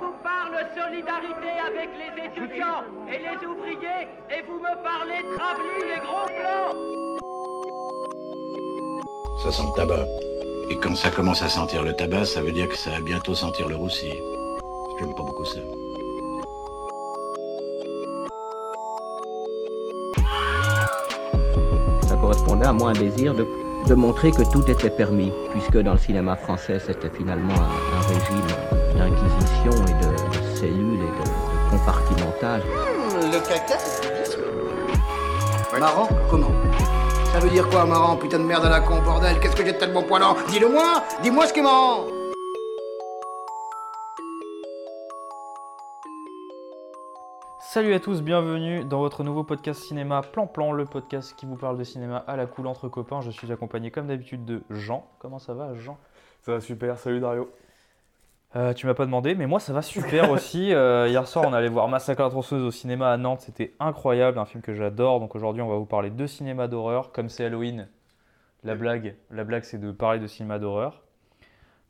Vous parle solidarité avec les étudiants et les ouvriers et vous me parlez travelling et gros plans Ça sent le tabac. Et quand ça commence à sentir le tabac, ça veut dire que ça va bientôt sentir le roussi. J'aime pas beaucoup ça. Ça correspondait à moi un désir de, de montrer que tout était permis, puisque dans le cinéma français, c'était finalement un, régime d'inquisition et de, cellules et de, de compartimentage. Le caca, c'est Marrant Comment? Ça veut dire quoi, marrant Putain de merde à la con, bordel? Qu'est-ce que j'ai de tellement poilant? Dis-le-moi Dis-moi ce qui est marrant Salut à tous, bienvenue dans votre nouveau podcast cinéma Plan Plan, le podcast qui vous parle de cinéma à la cool entre copains. Je suis accompagné comme d'habitude de Jean. Comment ça va Jean? Ça va super, salut Dario. Euh, Tu m'as pas demandé, mais moi ça va super aussi. Euh, hier soir on allait voir Massacre à la tronçonneuse au cinéma à Nantes, c'était incroyable, un film que j'adore. Donc aujourd'hui on va vous parler de cinéma d'horreur, comme c'est Halloween. La blague, la blague c'est de parler de cinéma d'horreur.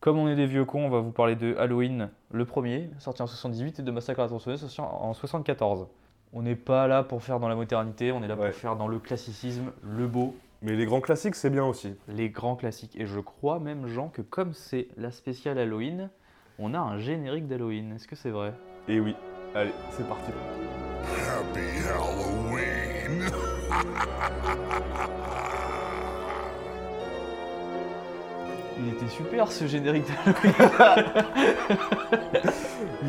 Comme on est des vieux cons, on va vous parler de Halloween, le premier, sorti en 78, et de Massacre à la tronçonneuse, sorti en 74. On n'est pas là pour faire dans la modernité, on est là Ouais. pour faire dans le classicisme, le beau, Mais les grands classiques, c'est bien aussi. les grands classiques. Et je crois même, Jean, que comme c'est la spéciale Halloween, on a un générique d'Halloween. Est-ce que c'est vrai? Et oui, allez, c'est parti. Happy Halloween! Il était super ce générique.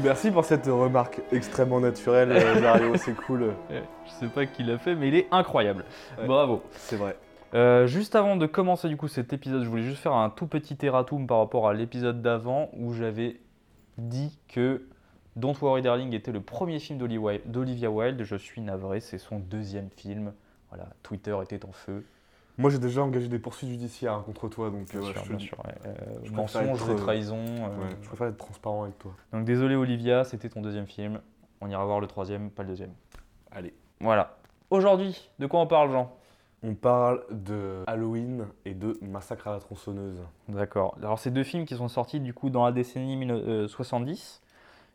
Merci pour cette remarque extrêmement naturelle, euh, Dario, c'est cool. je sais pas qui l'a fait, mais il est incroyable. Ouais. Bravo. C'est vrai. Euh, juste avant de commencer du coup cet épisode, je voulais juste faire un tout petit erratum par rapport à l'épisode d'avant où j'avais dit que Don't Worry Darling était le premier film d'Olivia Wilde. Je suis navré, c'est son deuxième film. Voilà, Twitter était en feu. Moi, j'ai déjà engagé des poursuites judiciaires hein, contre toi, donc euh, Bien ouais, sûr, je, te bien sûr. ouais. Euh, je mensonge, être, euh, trahison. euh, Ouais, je préfère être transparent avec toi. Donc désolé Olivia, c'était ton deuxième film. On ira voir le troisième, pas le deuxième. Allez. Voilà. Aujourd'hui, de quoi on parle Jean? On parle de Halloween et de Massacre à la tronçonneuse. D'accord. Alors c'est deux films qui sont sortis du coup dans la décennie 1970.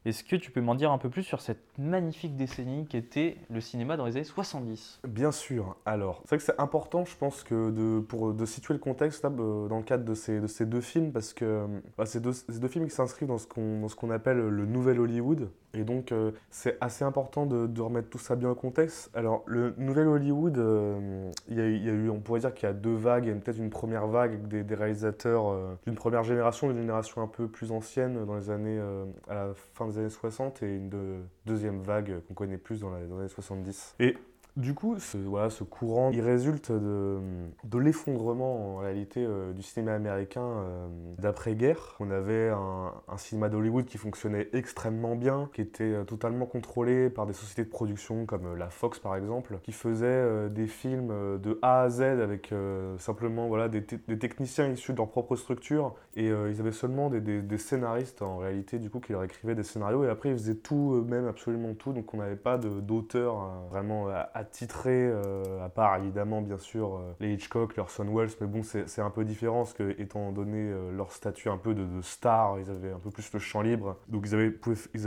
Est-ce que tu peux m'en dire un peu plus sur cette magnifique décennie qu'était le cinéma dans les années 70 Bien sûr. Alors, c'est vrai que c'est important, je pense, que de, pour situer le contexte euh, dans le cadre de ces, de ces deux films, parce que euh, bah, ces deux films qui s'inscrivent dans ce qu'on appelle le nouvel Hollywood. Et donc, euh, c'est assez important de, remettre tout ça bien au contexte. Alors, le nouvel Hollywood, euh, y, eu- on pourrait dire qu'il y a deux vagues. Il y a peut-être une première vague avec des, réalisateurs euh, d'une première génération, d'une génération un peu plus ancienne dans les années, à la fin des années 60, et une de- deuxième vague qu'on connaît plus dans, les années 70. Et du coup, ce, voilà, ce courant, il résulte de, de l'effondrement en réalité euh, du cinéma américain euh, d'après-guerre. On avait un, un cinéma d'Hollywood qui fonctionnait extrêmement bien, qui était euh, totalement contrôlé par des sociétés de production comme la Fox par exemple, qui faisait des films de A à Z avec simplement voilà, des, des techniciens issus de leur propre structure. Et ils avaient seulement des, des- scénaristes en réalité du coup qui leur écrivaient des scénarios. Et après ils faisaient tout eux-mêmes, absolument tout, donc on n'avait pas d'auteur euh, vraiment à- attitré, euh, à part évidemment bien sûr euh, les Hitchcock, les Orson Welles, mais bon c'est un peu différent parce que étant donné euh, leur statut un peu de, star, ils avaient un peu plus le champ libre, donc ils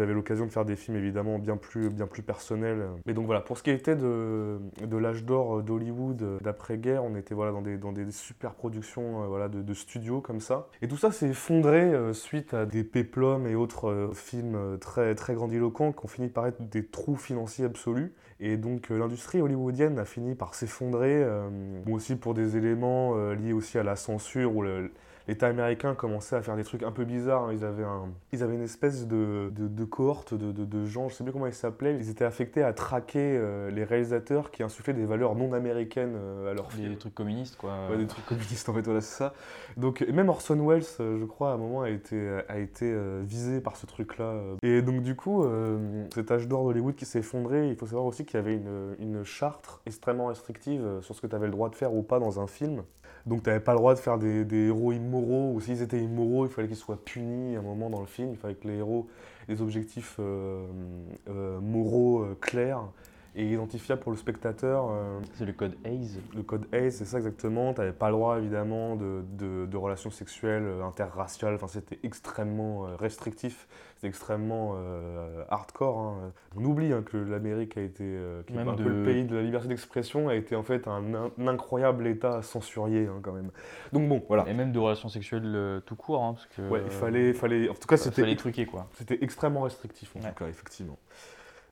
avaient, l'occasion de faire des films évidemment bien plus, bien plus personnels. Mais donc voilà, pour ce qui était de, de l'âge d'or d'Hollywood euh, d'après-guerre, on était voilà, dans, des, dans des super productions voilà, de, studios comme ça. Et tout ça s'est effondré suite à des péplums et autres films très, très grandiloquents qui ont fini par être des trous financiers absolus. Et donc euh, l'industrie hollywoodienne a fini par s'effondrer, euh, aussi pour des éléments euh, liés aussi à la censure le- l'État américain commençait à faire des trucs un peu bizarres. hein. Ils avaient, un, ils avaient une espèce de, de, de cohorte de, de- gens, je sais plus comment ils s'appelaient, ils étaient affectés à traquer euh, les réalisateurs qui insufflaient des valeurs non américaines euh, à leurs films. Des trucs communistes quoi. Ouais, des trucs communistes en fait, voilà, c'est ça. Donc, même Orson Welles, euh, je crois, à un moment a été, a été euh, visé par ce truc-là. Et donc, du coup, cet âge d'or d'Hollywood qui s'est effondré, il faut savoir aussi qu'il y avait une, une charte extrêmement restrictive sur ce que tu avais le droit de faire ou pas dans un film. Donc, tu n'avais pas le droit de faire des, héros immoraux, ou s'ils étaient immoraux, il fallait qu'ils soient punis à un moment dans le film. Il fallait que les héros aient des objectifs euh, euh, moraux euh, clairs. Et identifiable pour le spectateur. euh, C'est le code Hayes. le code ACE, c'est ça exactement. Tu n'avais pas le droit, évidemment, de, de- de relations sexuelles euh, interraciales. Enfin, c'était extrêmement euh, restrictif. C'était extrêmement euh, hardcore. hein. On oublie hein, que l'Amérique a été, euh, qui est Même un peu de- le pays de la liberté d'expression, a été en fait un, un incroyable État censurier, hein, quand même. Donc bon, voilà. Et même de relations sexuelles euh, tout court, parce que. Ouais, il fallait, fallait. En tout cas, c'était fallait truquer quoi. c'était extrêmement restrictif en Ouais. tout cas, effectivement.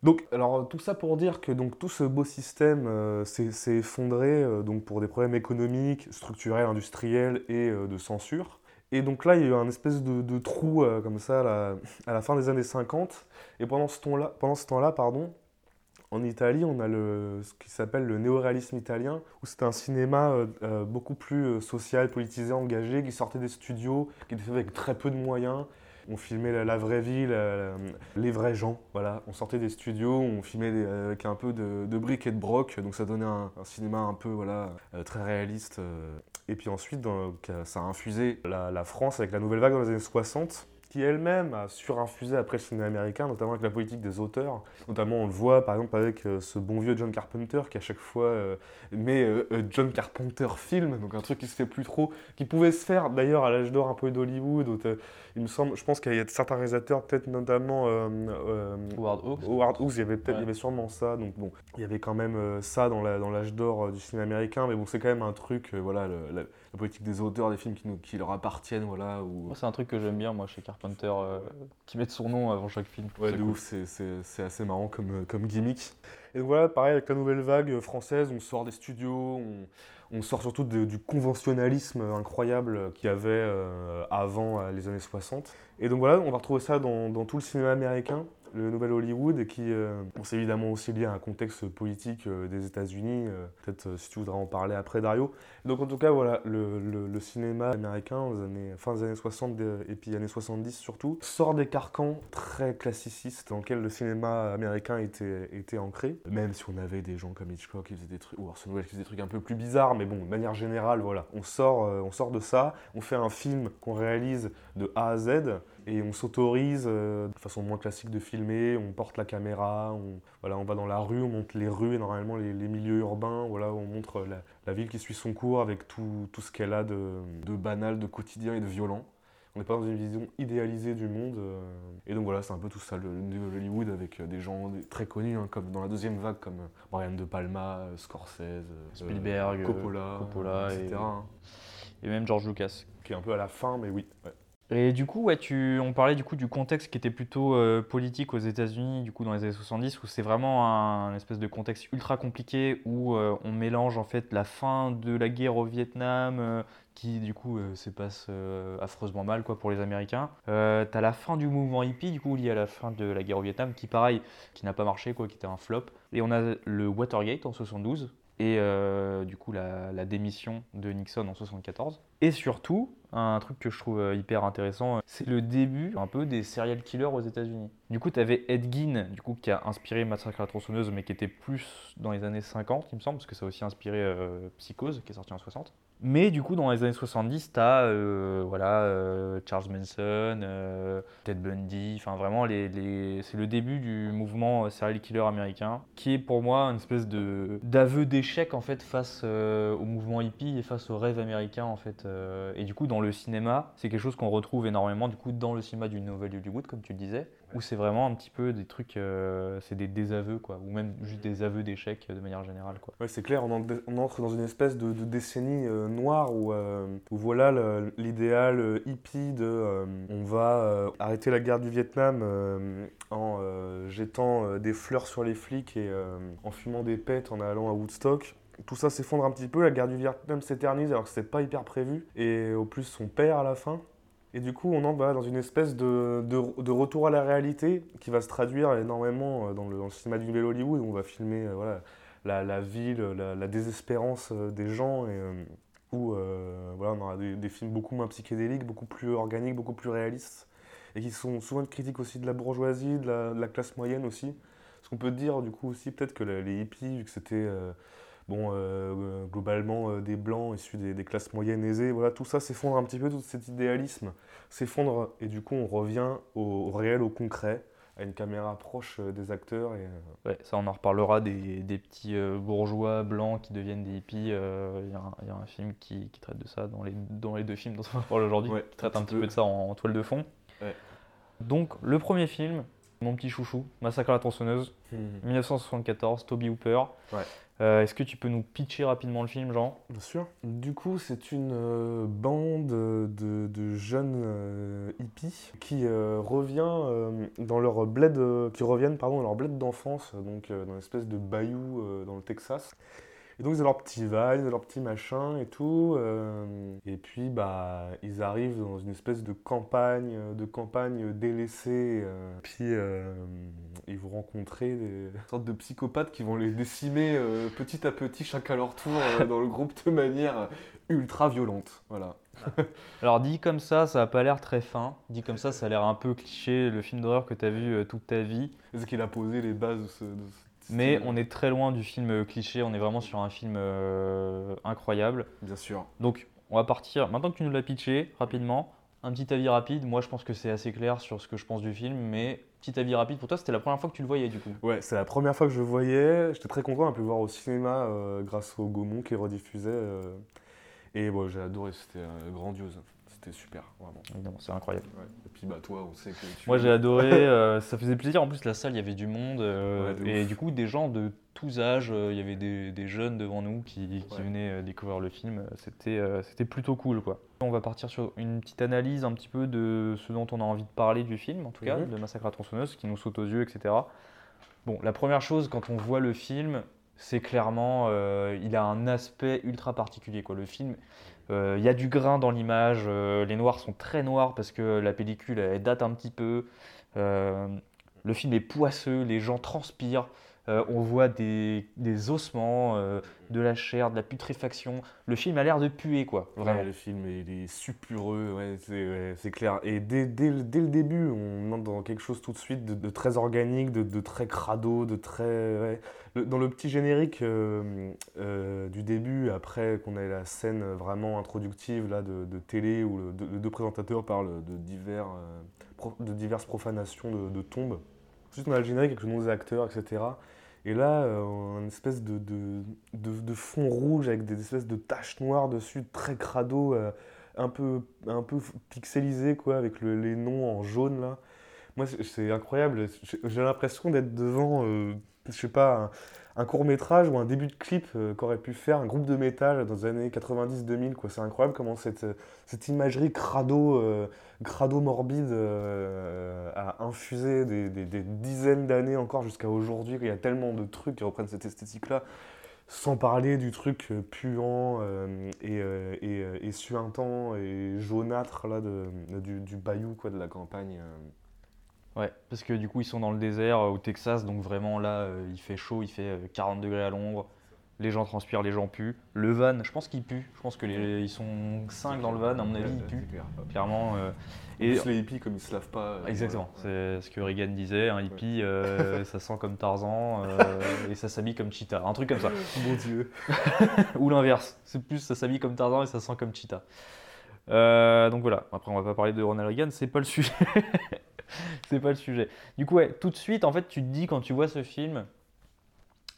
Donc, alors tout ça pour dire que donc tout ce beau système euh, s'est effondré euh, donc pour des problèmes économiques, structurels, industriels et euh, de censure. Et donc là, il y a eu un espèce de, trou comme ça à la, fin des années 50. Et pendant ce temps-là, pendant ce temps-là, pardon, en Italie, on a ce qui s'appelle le néoréalisme italien, où c'était un cinéma beaucoup plus social, politisé, engagé, qui sortait des studios, qui était fait avec très peu de moyens. On filmait la, vraie vie, les vrais gens. On sortait des studios, on filmait avec un peu de, briques et de broc, donc ça donnait un, cinéma un peu voilà, euh, très réaliste. euh. Et puis ensuite, euh, ça a infusé la, la France avec la nouvelle vague dans les années 60 qui elle-même a surinfusé après le cinéma américain, notamment avec la politique des auteurs. Notamment, on le voit par exemple avec euh, ce bon vieux John Carpenter qui à chaque fois euh, met euh, John Carpenter film, donc un truc qui se fait plus trop, qui pouvait se faire d'ailleurs à l'âge d'or un peu d'Hollywood. Il me semble, je pense qu'il y a certains réalisateurs, peut-être notamment Howard Hawks. Howard Hawks, il y avait peut-être, Ouais. il y avait sûrement ça. Donc bon, il y avait quand même ça dans la- dans l'âge d'or du cinéma américain, mais bon, c'est quand même un truc, voilà, le- la, la politique des auteurs, des films qui, nous, qui leur appartiennent, voilà. C'est un truc que j'aime bien, moi, chez Carpenter, euh, qui mettent son nom avant chaque film. Ouais, de cool. ouf, c'est- assez marrant comme, euh, comme gimmick. Et donc voilà, pareil avec la nouvelle vague française, on sort des studios, on, on sort surtout de- du conventionnalisme incroyable qu'il y avait euh, avant les années 60. Et donc voilà, on va retrouver ça dans, dans tout le cinéma américain, le nouvel Hollywood, qui euh, bon, évidemment aussi lié à un contexte politique euh, des États-Unis. euh, Peut-être euh, si tu voudrais en parler après, Dario. Donc en tout cas, voilà, le, cinéma américain, fin des années 60 de- et puis années 70 surtout, sort des carcans très classicistes dans lesquels le cinéma américain était, ancré. Même si on avait des gens comme Hitchcock qui faisaient des trucs, ou Orson Welles qui faisaient des trucs un peu plus bizarres, mais bon, de manière générale, voilà, on sort, on sort de ça, on fait un film qu'on réalise de A à Z, et on s'autorise euh, de façon moins classique de filmer, on porte la caméra, on, voilà, on va dans la rue, on monte les rues et normalement les, les milieux urbains, voilà, on montre la, la ville qui suit son cours avec tout, tout ce qu'elle a de, de banal, de quotidien et de violent. On n'est pas dans une vision idéalisée du monde. euh, et donc voilà, c'est un peu tout ça, le, le Hollywood avec euh, des gens très connus, hein, comme dans la deuxième vague, comme Brian De Palma, Scorsese, Spielberg, Coppola, Coppola et- etc. hein, Et même George Lucas. qui est un peu à la fin, mais oui. ouais. Et du coup, ouais, tu, on parlait du coup du contexte qui était plutôt euh, politique aux États-Unis, du coup dans les années 70, où c'est vraiment un, espèce de contexte ultra compliqué où euh, on mélange en fait la fin de la guerre au Vietnam, euh, qui du coup se passe affreusement mal quoi pour les Américains. T'as la fin du mouvement hippie, du coup lié à la fin de la guerre au Vietnam, qui pareil, qui n'a pas marché quoi, qui était un flop. Et on a le Watergate en 72. Et du coup, la démission de Nixon en 74. Et surtout, un truc que je trouve euh, hyper intéressant, euh, c'est le début un peu des serial killers aux États-Unis. Du coup, tu avais Ed Gein, du coup, qui a inspiré Massacre à la tronçonneuse, mais qui était plus dans les années 50, il me semble, parce que ça a aussi inspiré euh, Psychose, qui est sorti en 60. Mais du coup, dans les années 70, tu as voilà, Charles Manson, Ted Bundy, enfin vraiment, les, les- c'est le début du mouvement serial killer américain, qui est pour moi une espèce d'aveu d'échec en fait face au mouvement hippie et face au rêve américain en fait. et du coup, dans le cinéma, c'est quelque chose qu'on retrouve énormément du coup dans le cinéma du Nouvelle Hollywood, comme tu le disais, où c'est vraiment un petit peu des trucs, euh, c'est des désaveux quoi, ou même juste des aveux d'échec euh, de manière générale quoi. Ouais, c'est clair, on, en- on entre dans une espèce de, de décennie euh, noire où, où voilà le- l'idéal hippie de on va arrêter la guerre du Vietnam en jetant des fleurs sur les flics et en fumant des pets en allant à Woodstock. Tout ça s'effondre un petit peu, la guerre du Vietnam s'éternise alors que c'était pas hyper prévu et au plus son père à la fin. Et du coup, on entre voilà, dans une espèce de, de- retour à la réalité qui va se traduire énormément euh, dans le, cinéma du Nouvel Hollywood où on va filmer euh, voilà, la, ville, la, désespérance euh, des gens, et où voilà, on aura des, films beaucoup moins psychédéliques, beaucoup plus organiques, beaucoup plus réalistes, et qui sont souvent une critique aussi de la bourgeoisie, de la, classe moyenne aussi. Ce qu'on peut dire du coup aussi peut-être que les hippies, vu que c'était bon, euh, euh, globalement euh, des blancs issus des, des classes moyennes aisées, voilà, tout ça s'effondre un petit peu, tout cet idéalisme s'effondre, et du coup on revient au, au réel, au concret, à une caméra proche des acteurs. Et, Ouais, ça on en reparlera des, des petits euh, bourgeois blancs qui deviennent des hippies. Il y, a un- il y a un film qui, qui traite de ça dans les, dans les deux films dont on va parler aujourd'hui, Ouais, qui traite un petit petit peu peu. de ça en, en toile de fond. Ouais. Donc le premier film, mon petit chouchou, Massacre à la tronçonneuse, 1974, Toby Hooper. Ouais. Euh, Est-ce que tu peux nous pitcher rapidement le film, Jean? Bien sûr. Du coup, c'est une euh, bande de, de jeunes euh, hippies qui euh, revient euh, dans leur bled, euh, qui reviennent pardon dans leur bled d'enfance, donc euh, dans une espèce de bayou euh, dans le Texas. Et donc ils ont leur petit van, ils ont leur petit machin et tout. euh, et puis bah ils arrivent dans une espèce de campagne, euh, de campagne délaissée. euh, puis ils vont rencontrer des sortes de psychopathes qui vont les décimer petit à petit, chacun à leur tour, dans le groupe de manière ultra violente. Voilà. Alors dit comme ça, ça a pas l'air très fin. Dit comme ça, ça a l'air un peu cliché, le film d'horreur que tu as vu toute ta vie. C'est ce qu'il a posé les bases de ce. de ce Mais on est très loin du film cliché, on est vraiment sur un film euh, incroyable. Bien sûr. Donc on va partir, maintenant que tu nous l'as pitché rapidement, un petit avis rapide. Moi je pense que c'est assez clair sur ce que je pense du film, mais petit avis rapide pour toi, c'était la première fois que tu le voyais du coup. Ouais, c'est la première fois que je le voyais. J'étais très content de pu le voir au cinéma euh, grâce au Gaumont qui rediffusait. euh, et bon, j'ai adoré, c'était grandiose. C'était super, vraiment. Évidemment, c'est incroyable. Ouais. Et puis bah toi, on sait que tu. Moi j'ai adoré, euh, ça faisait plaisir. En plus, la salle, il y avait du monde. euh, Ouais, et ouf. du coup, des gens de tous âges. euh, Il y avait des, des jeunes devant nous qui, qui Ouais. venaient découvrir le film. C'était c'était plutôt cool. quoi. On va partir sur une petite analyse un petit peu de ce dont on a envie de parler du film, en tout cas, Mhm. de Massacre à tronçonneuse, ce qui nous saute aux yeux, etc. Bon, la première chose, quand on voit le film, c'est clairement, euh, il a un aspect ultra particulier. Quoi. Le film, il y a du grain dans l'image, euh, les noirs sont très noirs parce que la pellicule, date un petit peu. Euh, le film est poisseux, les gens transpirent, euh, on voit des, des ossements, euh, de la chair, de la putréfaction. Le film a l'air de puer, quoi, vraiment. Ouais, le film il est sulfureux, ouais, c'est ouais, clair. Et dès, dès le- dès le début, on entre dans quelque chose tout de suite de, de très organique, de, de très crado, de très. Le- dans le petit générique euh, du début, après qu'on ait la scène vraiment introductive là, de, de télé où le- de- les deux présentateurs parlent de, divers, pro- de diverses profanations de, de tombes. Ensuite, on a le générique avec le nom des acteurs, etc. Et là, euh, une espèce de, de, de- fond rouge avec des espèces de taches noires dessus, très crado, euh, un, peu, un peu pixelisé, quoi, avec le- les noms en jaune, là. Moi, c'est- incroyable. J'ai- J'ai l'impression d'être devant, euh, je sais pas, un, court-métrage ou un début de clip euh, qu'aurait pu faire un groupe de métal dans les années 90-2000, quoi. C'est incroyable comment cette, cette imagerie crado, euh, crado morbide euh, a infusé des, dizaines d'années encore jusqu'à aujourd'hui. Il y a tellement de trucs qui reprennent cette esthétique-là, sans parler du truc euh, puant euh, et, euh, et, euh, et suintant et jaunâtre là, de, du, du bayou, quoi, de la campagne. Ouais, parce que du coup, ils sont dans le désert euh, au Texas, donc vraiment là, euh, il fait chaud, il fait euh, 40 degrés à l'ombre. Les gens transpirent, les gens puent. Le van, je pense qu'il pue. Je pense que les, ils sont 5 dans le van, à mon avis, puent. c'est clair. Clairement. euh, Et les hippies, comme ils se lavent pas. Exactement, voilà. c'est ce que Reagan disait, un hippie, ça sent comme Tarzan et ça s'habille comme Cheetah, un truc comme ça. Mon Dieu. Ou l'inverse, c'est plus ça s'habille comme Tarzan et ça sent comme Cheetah. Donc voilà, après on va pas parler de Ronald Reagan, c'est pas le sujet. c'est pas le sujet. Du coup, ouais, tout de suite, en fait, tu te dis quand tu vois ce film,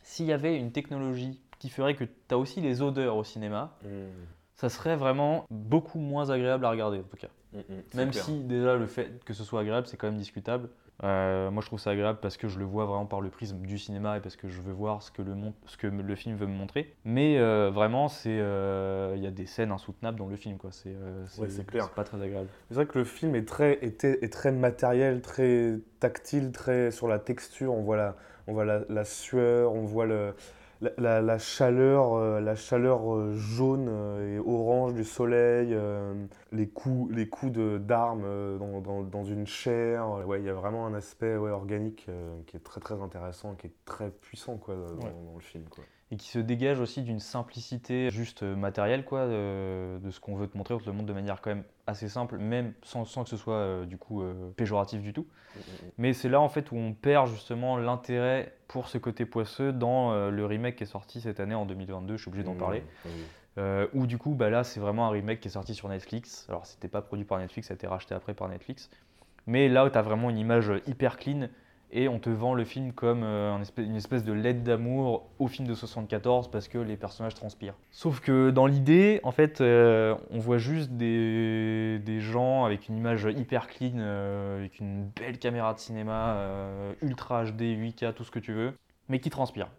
s'il y avait une technologie qui ferait que tu as aussi les odeurs au cinéma, Mm, ça serait vraiment beaucoup moins agréable à regarder en tout cas. mm, mm, Même clair. si déjà le fait que ce soit agréable, c'est quand même discutable. Euh, moi je trouve ça agréable parce que je le vois vraiment par le prisme du cinéma et parce que je veux voir ce que le, mon- ce que le film veut me montrer. Mais euh, vraiment, c'est euh, il y a des scènes insoutenables dans le film. quoi. C'est Ouais, c'est clair. pas très agréable. C'est vrai que le film est très, est, est très matériel, très tactile, très sur la texture. On voit la, on voit la, la sueur, on voit le, la, la- la chaleur, euh, la chaleur euh, jaune euh, et orange du soleil, les coups, les coups de- d'armes dans, dans- dans une chair. Ouais, il y a vraiment un aspect ouais, organique qui est très très intéressant, qui est très puissant quoi, dans, Ouais. dans le film. Quoi. Et qui se dégage aussi d'une simplicité juste euh, matérielle, quoi, de, de ce qu'on veut te montrer. On te le montre de manière quand même assez simple, même sans, sans que ce soit euh, du coup euh, péjoratif du tout. Mais c'est là en fait où on perd justement l'intérêt pour ce côté poisseux dans euh, le remake qui est sorti cette année en 2022, je suis obligé d'en Mm, parler. Euh, où du coup bah là c'est vraiment un remake qui est sorti sur Netflix. Alors c'était pas produit par Netflix, ça a été racheté après par Netflix. Mais là tu as vraiment une image hyper clean et on te vend le film comme euh, une espèce de lettre d'amour au film de 74 parce que les personnages transpirent. Sauf que dans l'idée, en fait, euh, on voit juste des, des gens avec une image hyper clean, euh, avec une belle caméra de cinéma, ultra HD, 8K, tout ce que tu veux, mais qui transpirent.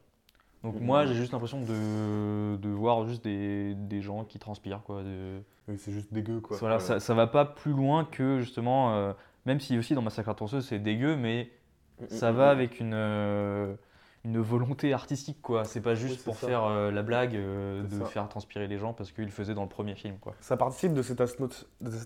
Donc Mhm. moi, j'ai juste l'impression de, de voir juste des, des gens qui transpirent, quoi. de- Oui, c'est juste dégueu, quoi. voilà, Ouais. ça, ça va pas plus loin que justement, même si aussi dans Massacre à c'est dégueu, mais ça va avec une, euh, une volonté artistique quoi. C'est pas juste Oui, pour ça. faire euh, la blague euh, de ça. faire transpirer les gens parce qu'ils le faisaient dans le premier film quoi. Ça participe de cette,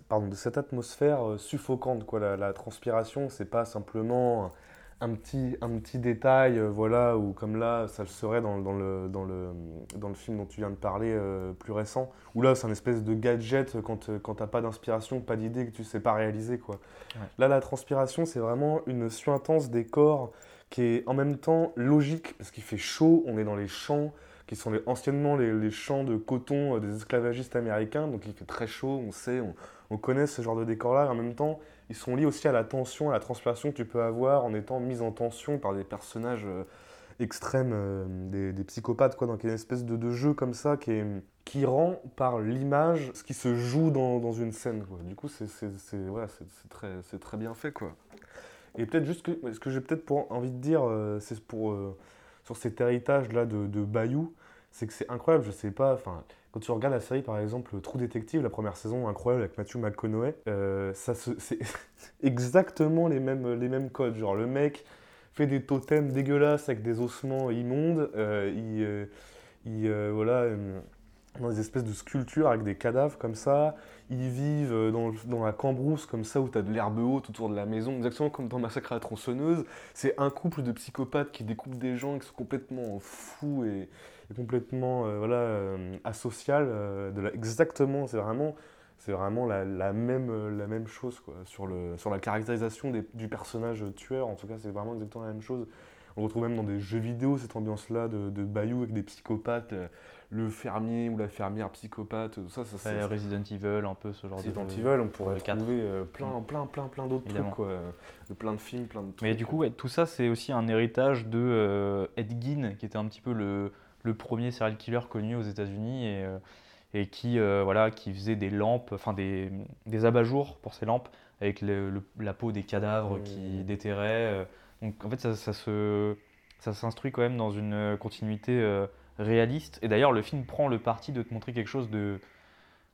pardon, de atmosphère suffocante. Quoi. La, la transpiration, c'est pas simplement un petit, un petit détail, euh, voilà, ou comme là, ça le serait dans, dans le, dans, le, dans le film dont tu viens de parler, euh, plus récent, où là, c'est un espèce de gadget quand, euh, quand t'as pas d'inspiration, pas d'idée, que tu sais pas réaliser. Quoi. Ouais. Là, la transpiration, c'est vraiment une suintense des corps qui est en même temps logique, parce qu'il fait chaud, on est dans les champs, qui sont les- anciennement les, les champs de coton des esclavagistes américains, donc il fait très chaud, on sait, on, on connaît ce genre de décor-là, et en même temps, ils sont liés aussi à la tension, à la transpiration que tu peux avoir en étant mis en tension par des personnages euh, extrêmes, euh, des, psychopathes, quoi, donc il y a une espèce de, jeu comme ça qui, est, qui rend par l'image ce qui se joue dans, une scène. Du coup, c'est très, bien fait. Quoi. Et peut-être juste ce que j'ai peut-être envie de dire, euh, c'est pour, sur cet héritage-là de Bayou, c'est que c'est incroyable, je sais pas, enfin, quand tu regardes la série par exemple True Detective, la première saison incroyable avec Matthew McConaughey, euh, ça c'est exactement les mêmes, les mêmes codes. Genre le mec fait des totems dégueulasses avec des ossements immondes, euh, il, euh, il, voilà, dans des espèces de sculptures avec des cadavres comme ça. Ils vivent dans, dans la cambrousse comme ça où tu as de l'herbe haute autour de la maison, exactement comme dans Massacre à la tronçonneuse. C'est un couple de psychopathes qui découpent des gens qui sont complètement fous et complètement euh, voilà, euh, asocial. euh, de la- exactement, c'est vraiment, c'est vraiment la, la même, euh, la même chose quoi, sur, le, sur la caractérisation des- du personnage tueur. En tout cas, c'est vraiment exactement la même chose. On retrouve même dans des jeux vidéo cette ambiance-là de, de Bayou avec des psychopathes, euh, le fermier ou la fermière psychopathe, tout ça, ça, ça, Ouais, Resident Evil un peu ce genre Resident de. Evil, on pourrait trouver euh, plein, plein, plein, plein d'autres trucs, quoi. de plein de films, plein de trucs. Mais du coup, ouais, tout ça, c'est aussi un héritage de euh, Ed Gein, qui était un petit peu le, le premier serial killer connu aux États-Unis et, euh, et qui, euh, voilà, qui faisait des lampes, enfin des, des abat-jours pour ces lampes, avec le- le- la peau des cadavres Mmh. qui déterraient. euh. Donc en fait, ça, ça se, ça s'instruit quand même dans une continuité euh, réaliste. Et d'ailleurs, le film prend le parti de te montrer quelque chose de,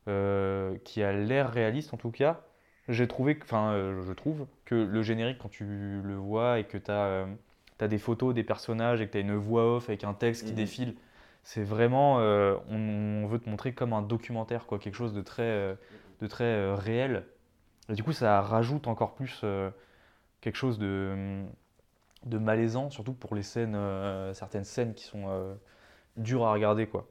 euh, qui a l'air réaliste en tout cas. J'ai trouvé, enfin, euh, je trouve que le générique, quand tu le vois et que tu as, des photos des personnages et que tu as une voix off avec un texte qui Mhm. défile, c'est vraiment, euh, on, on veut te montrer comme un documentaire, quoi, quelque chose de très, euh, de très euh, réel. Et du coup, ça rajoute encore plus quelque chose de, de malaisant, surtout pour les scènes, certaines scènes qui sont dures à regarder, quoi.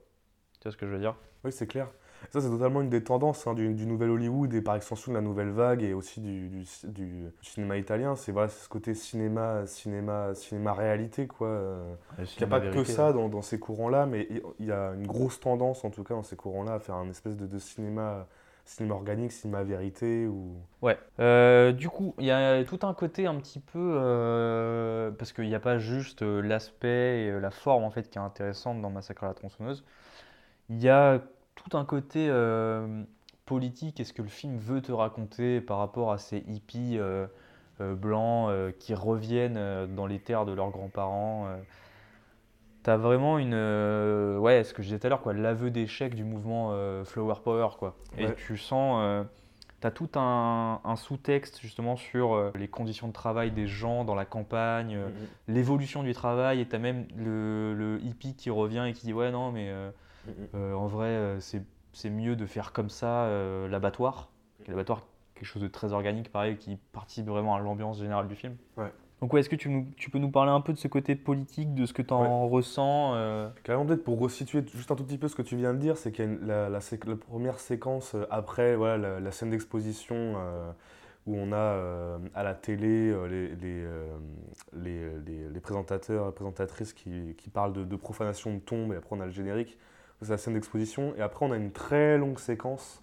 Tu vois ce que je veux dire? Oui, c'est clair. Ça, c'est totalement une des tendances hein, du, du nouvel Hollywood et par extension de la nouvelle vague et aussi du, du- du cinéma italien. C'est voilà, ce côté cinéma, cinéma, cinéma réalité, quoi. euh, Il n'y a pas que ça dans, dans ces courants-là, mais il- il y a une grosse tendance, en tout cas, dans ces courants-là, à faire un espèce de, de cinéma, cinéma organique, cinéma vérité. Ou... Ouais. Euh, du coup, il y a tout un côté un petit peu euh, parce qu'il n'y a pas juste euh, l'aspect et euh, la forme en fait qui est intéressante dans Massacre à la tronçonneuse. Il y a tout un côté euh, politique et ce que le film veut te raconter par rapport à ces hippies euh, euh, blancs qui reviennent dans les terres de leurs grands-parents. T'as vraiment une. euh, ouais, ce que je disais tout à l'heure, quoi, l'aveu d'échec du mouvement euh, Flower Power, quoi. Et tu sens. euh, T'as tout un, un sous-texte justement sur les conditions de travail des gens dans la campagne, euh, l'évolution du travail, et t'as même le, le hippie qui revient et qui dit Ouais, non, mais euh, en vrai, euh, c'est mieux de faire comme ça euh, l'abattoir. L'abattoir, quelque chose de très organique, pareil, qui participe vraiment à l'ambiance générale du film. Ouais. Donc, ouais, est-ce que tu, nous- tu peux nous parler un peu de ce côté politique, de ce que tu en ressens euh, Carrément, peut-être pour resituer juste un tout petit peu ce que tu viens de dire, c'est qu'il y a une- la, la sé- la première séquence après voilà, la, la scène d'exposition où on a euh, à la télé euh, les, les, euh, les, les- les présentateurs et présentatrices qui, qui parlent de, de profanation de tombes, et après on a le générique, c'est la scène d'exposition, et après on a une très longue séquence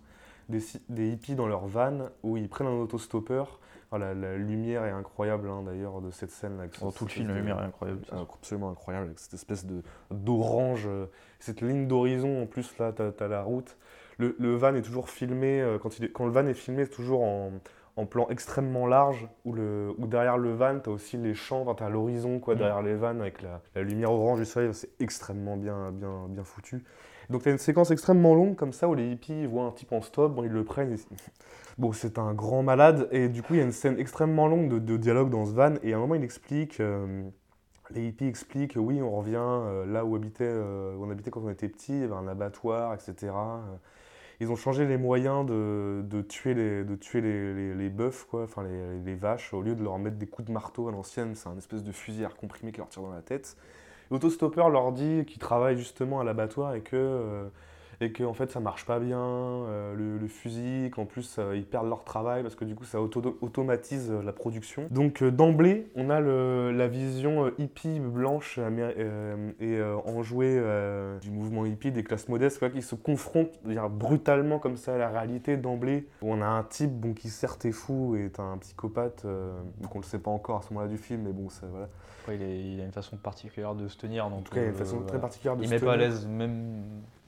des, hippies dans leur van où ils prennent un autostoppeur, Ah, la, la lumière est incroyable hein, d'ailleurs de cette scène. Là, Dans tout le film, la lumière est incroyable. absolument incroyable, avec cette espèce de d'orange, euh, cette ligne d'horizon en plus là, t'as as la route. Le, le van est toujours filmé, euh, quand, il est- quand le van est filmé, c'est toujours en, en plan extrêmement large, où, le, où derrière le van, t'as aussi les champs, enfin, t'as l'horizon quoi, Mm. derrière les vannes avec la, la lumière orange du soleil, c'est extrêmement bien, bien, bien foutu. Donc t'as une séquence extrêmement longue comme ça, où les hippies voient un type en stop, bon, ils le prennent, et- Bon, c'est un grand malade, et du coup, il y a une scène extrêmement longue de, de dialogue dans ce van, et à un moment, il explique, euh, les hippies expliquent, oui, on revient euh, là où, habitait, euh, où on habitait quand on était petit, il y avait un abattoir, etc. Ils ont changé les moyens de, tuer les, de tuer les, les, bœufs, les, vaches, au lieu de leur mettre des coups de marteau à l'ancienne, c'est un espèce de fusil à comprimé qui leur tire dans la tête. L'autostopper leur dit qu'ils travaillent justement à l'abattoir et que, euh, et que en fait ça marche pas bien, euh, le, le fusil, qu'en plus euh, ils perdent leur travail parce que du coup ça auto- automatise euh, la production. Donc euh, d'emblée, on a le- la vision hippie blanche et enjouée du mouvement hippie des classes modestes quoi, qui se confrontent dire, brutalement comme ça à la réalité d'emblée. Où on a un type bon, qui certes est fou et est un psychopathe, donc on le sait pas encore à ce moment-là du film, mais bon ça voilà. Après, il, est- il a une façon particulière de se tenir. Donc, En tout cas, il y a une façon très particulière de Il se met pas à l'aise, même,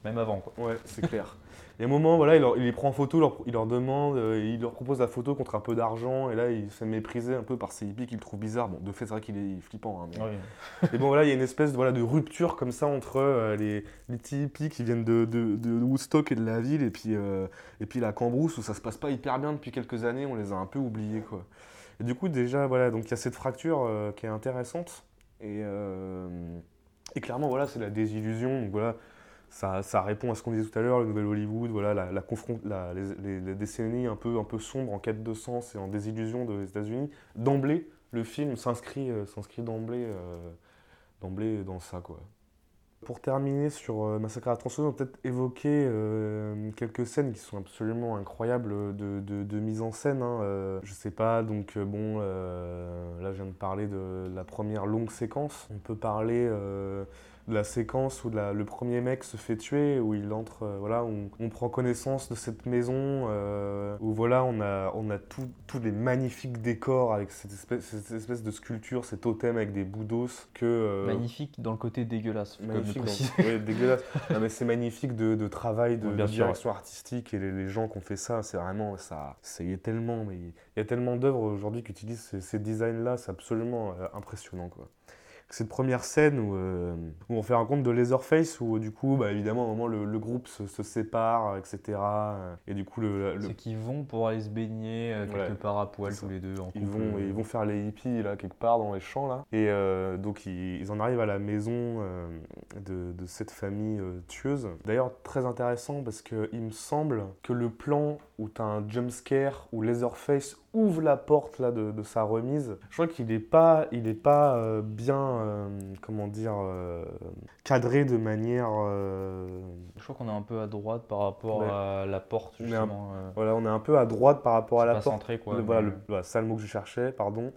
même avant. Quoi. Ouais, c'est clair. Et à un moment, voilà, il, leur- il les prend en photo, leur- il leur demande, euh, il leur propose la photo contre un peu d'argent, et là, il se fait mépriser un peu par ces hippies qu'il trouve bizarre. Bon, de fait, c'est vrai qu'il est flippant. hein, mais- Oui. Et bon, voilà, il y a une espèce de, voilà, de rupture comme ça entre euh, les, les petits hippies qui viennent de, de- de Woodstock et de la ville, et puis, euh, et puis la Cambrousse, où ça se passe pas hyper bien depuis quelques années, on les a un peu oubliés, quoi. Et du coup, déjà, voilà, donc il y a cette fracture qui est intéressante, et, et clairement, voilà, c'est la désillusion, donc voilà, ça, répond à ce qu'on disait tout à l'heure, le nouvel Hollywood, voilà, la, la les, décennies un peu, un sombres en quête de sens et en désillusion des États-Unis. D'emblée, le film s'inscrit euh, s'inscrit d'emblée euh, d'emblée dans ça, quoi. Pour terminer sur euh, Massacre à la tronçonneuse, on va peut-être évoquer quelques scènes qui sont absolument incroyables de, mise en scène. hein. Je sais pas, donc bon, là je viens de parler de la première longue séquence. On peut parler de la séquence où la- le premier mec se fait tuer, où il entre, euh, voilà, où on prend connaissance de cette maison, euh, où voilà, on a, on a tous les magnifiques décors avec cette espèce, cette espèce de sculpture, ces totems avec des bouts d'os que... euh, Magnifique dans le côté dégueulasse. Magnifique, donc, ouais, dégueulasse. Non, mais c'est magnifique de, de travail, de, Ouais, bien de artistique et les, les gens qui ont fait ça, c'est vraiment ça. c'est- Il y a tellement, mais il y a tellement d'œuvres aujourd'hui qui utilisent ces, ces designs-là, c'est absolument impressionnant quoi. Cette première scène où, euh, où on fait un compte de Laserface où du coup, bah, évidemment, à un moment le, le groupe se, se sépare, euh, etc. euh, Et du coup, le, le- C'est qu'ils vont pour aller se baigner euh, quelque Ouais, part à poil tous les deux en. Ils vont, euh, ils vont faire les hippies là quelque part dans les champs là. Et euh, donc ils, ils en arrivent à la maison euh, de, de cette famille euh, tueuse. D'ailleurs très intéressant parce que il me semble que le plan où tu as un jump scare où Leatherface ouvre la porte là de, de sa remise, je crois qu'il n'est pas, il est pas euh, bien, euh, comment dire, euh, cadré de manière. Je crois qu'on est un peu à droite par rapport Ouais. à la porte On un- justement. euh, voilà, on est un peu à droite par rapport à la pas porte. centré quoi. Le- voilà, le, voilà, c'est ça le mot que je cherchais, pardon.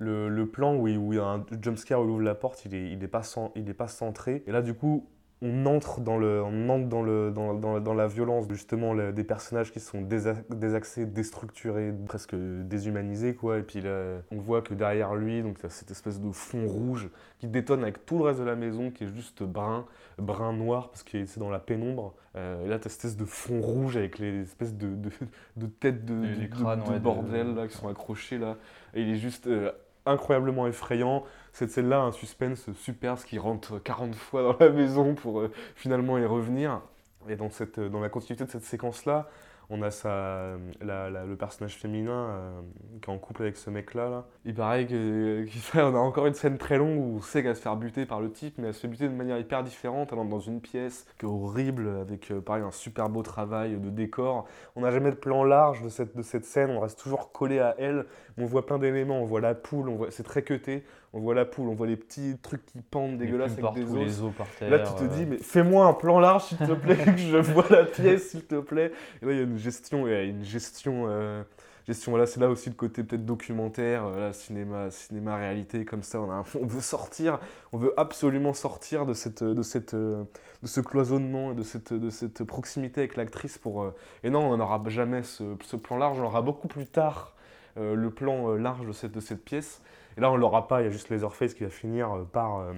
Le, le plan où il, où il y a un jumpscare où il ouvre la porte, il n'est il est pas, cen- il est pas centré. Et là, du coup, on entre dans, le, on entre dans, le, dans, dans- dans la violence, justement, le- des personnages qui sont désa- désaxés, déstructurés, presque déshumanisés, quoi. Et puis là, on voit que derrière lui, donc, il y a cette espèce de fond rouge qui détonne avec tout le reste de la maison, qui est juste brun, brun noir, parce que c'est dans la pénombre. Euh, et là, tu as cette espèce de fond rouge avec les espèces de, de, de têtes de, Les- les de- crânes, ouais, bordel là, qui sont accrochés là. Et il est juste euh, incroyablement effrayant. Cette scène-là, un suspense super, ce qui rentre 40 fois dans la maison pour euh, finalement y revenir. Et dans, cette, dans la continuité de cette séquence-là, on a sa, la- la- le personnage féminin euh, qui est en couple avec ce mec-là. Là. Il paraît que- qu'il fait- on a encore une scène très longue où on sait qu'elle se faire buter par le type, mais elle se fait buter de manière hyper différente. Elle dans une pièce qui est horrible, avec euh, pareil, un super beau travail de décor. On n'a jamais de plan large de cette, scène, on reste toujours collé à elle. On voit plein d'éléments, on voit la poule, c'est très cuté. On voit la poule, on voit les petits trucs qui pendent dégueulasses avec des os. les os par terre. Là, tu te euh, dis, mais fais-moi un plan large, s'il te plaît, que je vois la pièce, s'il te plaît. Et là, il y a une gestion, il y a une gestion, euh, gestion. Là, c'est là aussi le côté peut-être documentaire, euh, là, cinéma, cinéma réalité, comme ça. On, a, on veut sortir, on veut absolument sortir de cette, de cette, de ce cloisonnement et de cette, de cette proximité avec l'actrice pour. euh, Et non, on n'en aura jamais ce, ce plan large. On l'aura beaucoup plus tard. euh, le plan large de cette, de cette pièce. Et là, on l'aura pas, il y a juste Leatherface qui va finir euh, par euh,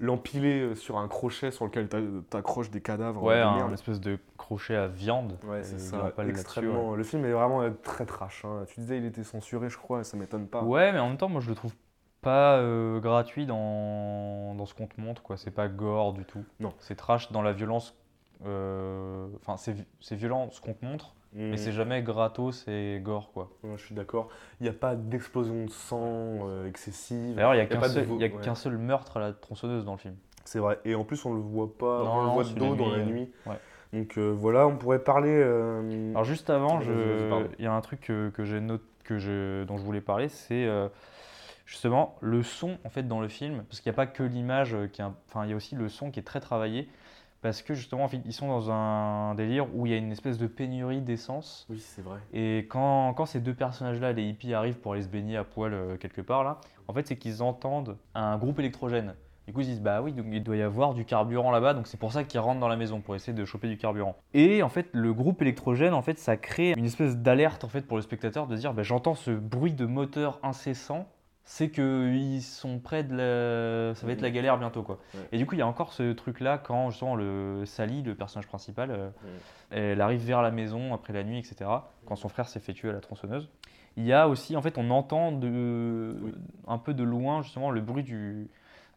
l'empiler euh, sur un crochet sur lequel t'a- t'accroches des cadavres. Ouais, un merde. espèce de crochet à viande. Ouais, c'est ça. pas extrêmement. Le film est vraiment euh, très trash. hein. Tu disais il était censuré, je crois, et ça m'étonne pas. Ouais, mais en même temps, moi je le trouve pas euh, gratuit dans, dans ce qu'on te montre, quoi. C'est pas gore du tout. Non. C'est trash dans la violence. euh, Enfin, vi- c'est violent ce qu'on te montre, Mm. mais c'est jamais gratos et gore, quoi. Ouais, je suis d'accord. Il n'y a pas d'explosion de sang euh, excessive. D'ailleurs, il n'y a qu'un seul, ouais. meurtre à la tronçonneuse dans le film. C'est vrai. Et en plus, on le voit pas. Non, on le non, voit c'est de dos dans la euh, nuit. ouais. Donc euh, voilà, on pourrait parler. euh, Alors juste avant, je- il y a un truc que, que j'ai noté, que je, dont je voulais parler, c'est euh, justement le son en fait dans le film, parce qu'il n'y a pas que l'image, euh, qui enfin il y a aussi le son qui est très travaillé, parce que justement ils sont dans un délire où il y a une espèce de pénurie d'essence, Oui, c'est vrai. et quand, quand ces deux personnages-là, les hippies, arrivent pour aller se baigner à poil euh, quelque part là, en fait c'est qu'ils entendent un groupe électrogène. Du coup, ils se disent, bah oui, donc il doit y avoir du carburant là-bas, donc c'est pour ça qu'ils rentrent dans la maison, pour essayer de choper du carburant. Et en fait, le groupe électrogène, en fait, ça crée une espèce d'alerte en fait, pour le spectateur de dire, bah, j'entends ce bruit de moteur incessant, c'est qu'ils sont près de la... Ça va être la galère bientôt, quoi. Ouais. Et du coup, il y a encore ce truc-là quand, justement, le Sally, le personnage principal, euh, elle arrive vers la maison après la nuit, etc., quand son frère s'est fait tuer à la tronçonneuse. Il y a aussi, en fait, on entend de, Oui. un peu de loin, justement, le bruit du,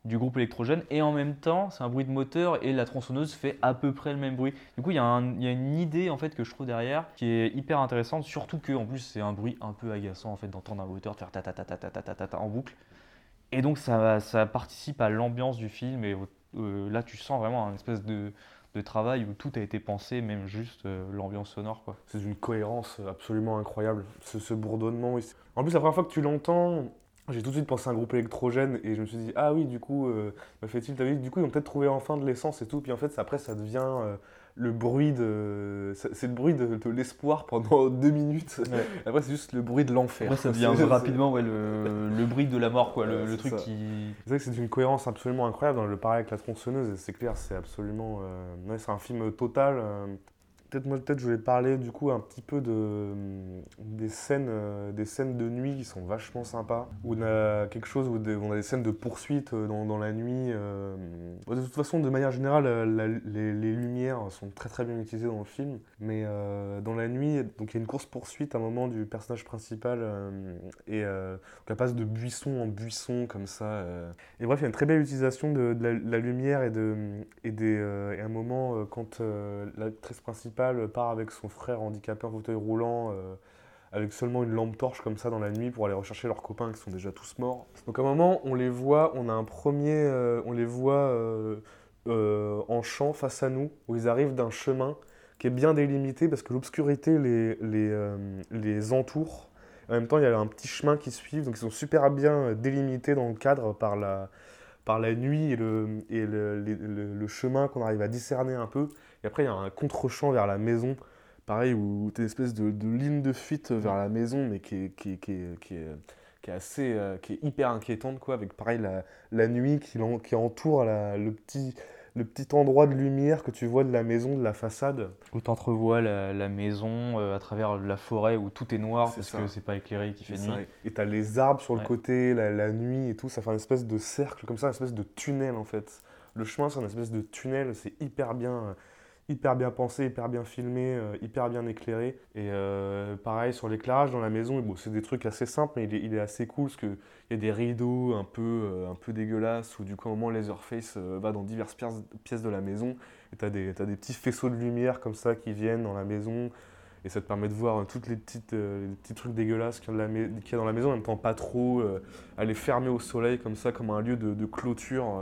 du groupe électrogène et en même temps c'est un bruit de moteur et la tronçonneuse fait à peu près le même bruit. Du coup il y, a une idée en fait que je trouve derrière qui est hyper intéressante, surtout que en plus c'est un bruit un peu agaçant en fait d'entendre un moteur faire ta ta ta ta ta ta ta, ta en boucle. Et donc ça, ça participe à l'ambiance du film et euh, là tu sens vraiment un espèce de, de travail où tout a été pensé, même juste euh, l'ambiance sonore. Quoi. C'est une cohérence absolument incroyable, ce, ce bourdonnement. En plus, la première fois que tu l'entends, j'ai tout de suite pensé à un groupe électrogène et je me suis dit, ah oui, du coup, euh, fait-il, du coup, ils ont peut-être trouvé enfin de l'essence et tout. Puis en fait, ça- après, ça devient euh, le bruit de. C'est le bruit de, de l'espoir pendant deux minutes. Ouais. Après, c'est juste le bruit de l'enfer. Après, ça devient rapidement ouais, le, le bruit de la mort, quoi, le, Ouais, truc ça. qui. C'est vrai que c'est d'une cohérence absolument incroyable dans le parallèle avec la tronçonneuse, c'est clair, c'est absolument. euh, ouais, c'est un film total. Peut-être moi, peut-être je voulais parler du coup un petit peu de, hum, des, scènes, euh, des scènes de nuit qui sont vachement sympas. Où on a quelque chose où on a des scènes de poursuite euh, dans, dans la nuit. euh. Bon, De toute façon, de manière générale, les, les lumières sont très très bien utilisées dans le film. Mais dans la nuit, donc il y a une course-poursuite à un moment du personnage principal. et donc elle passe de buisson en buisson comme ça. Et bref, il y a une très belle utilisation de, la, lumière et, de, et, des, et un moment quand l'actrice principale part avec son frère handicapé en fauteuil roulant. euh, avec seulement une lampe torche comme ça dans la nuit pour aller rechercher leurs copains qui sont déjà tous morts. Donc à un moment, on les voit, on a un premier, euh, on les voit euh, en champ face à nous, où ils arrivent d'un chemin qui est bien délimité parce que l'obscurité les, les, les entoure. En même temps, il y a un petit chemin qui suit, donc ils sont super bien délimités dans le cadre par la, par la nuit et le, et le- le chemin qu'on arrive à discerner un peu. Et après, il y a un contre-champ vers la maison, pareil, où tu as une espèce de, de ligne de fuite vers la maison, mais qui est, qui est- qui est- qui est- qui est assez, euh, qui est hyper inquiétante, quoi, avec pareil la, la nuit qui, qui entoure la- le, petit, le petit endroit de lumière que tu vois de la maison, de la façade. Où t'entrevois la, la maison euh, à travers la forêt où tout est noir parce ça. que c'est pas éclairé, qu'il fait nuit. ça. Et t'as les arbres sur le côté, la, la nuit et tout, ça fait une espèce de cercle comme ça, une espèce de tunnel en fait. Le chemin, c'est une espèce de tunnel, c'est hyper bien, euh, hyper bien pensé, hyper bien filmé, euh, hyper bien éclairé. Et euh, pareil sur l'éclairage dans la maison, bon, c'est des trucs assez simples, mais il est, assez cool parce qu'il y a des rideaux un peu, euh, un peu dégueulasses où du coup, un moment, Laserface va dans diverses pièces, de la maison et des, t'as des petits faisceaux de lumière comme ça qui viennent dans la maison. Et ça te permet de voir toutes les petites, les petits trucs dégueulasses qu'il y, a dans la maison, en même temps pas trop. elle est fermée au soleil comme ça, comme un lieu de, clôture,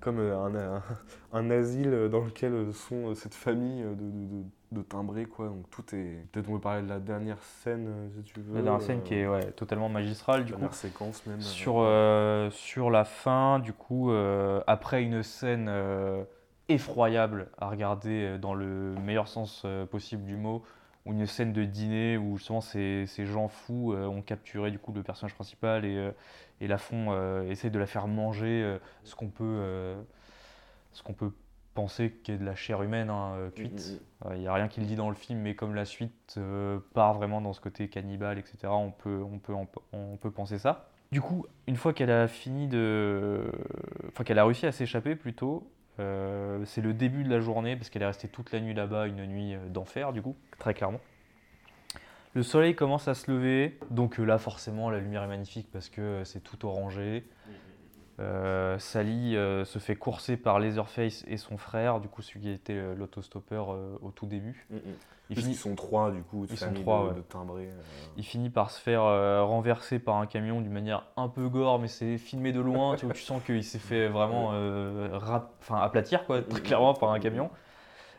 comme euh, un, un- un asile dans lequel sont euh, cette famille euh, de, de, de- timbrés. Quoi. Donc tout est. Peut-être on peut parler de la dernière scène si tu veux. La dernière scène qui est ouais, totalement magistrale du coup. dernière séquence même. Sur, euh, sur la fin, du coup, euh, après une scène euh, effroyable à regarder dans le meilleur sens possible du mot, ou une scène de dîner où justement ces, ces gens fous euh, ont capturé du coup le personnage principal et, euh, et la font, euh, essayer de la faire manger euh, ce qu'on peut, euh, ce qu'on peut penser ait de la chair humaine hein, euh, cuite. Mm, Il n'y a rien qui le dit dans le film, mais comme la suite part vraiment dans ce côté cannibale, etc., on peut, on peut, on peut penser ça. Du coup, une fois qu'elle a fini de. Enfin, qu'elle a réussi à s'échapper plutôt, c'est le début de la journée, parce qu'elle est restée toute la nuit là-bas, une nuit d'enfer, du coup, très clairement. Le soleil commence à se lever, donc euh, là, forcément, la lumière est magnifique parce que euh, c'est tout orangé. Euh, Sally euh, se fait courser par Leatherface et son frère, du coup celui qui était euh, l'autostoppeur au tout début. mm, mm. Il finit, qu'ils sont trois, du coup, Ils sont trois, de, ouais. de timbrés. il finit par se faire renverser par un camion d'une manière un peu gore, mais c'est filmé de loin, tu, vois, tu sens qu'il s'est fait vraiment rap- enfin, aplatir quoi, très clairement par un camion.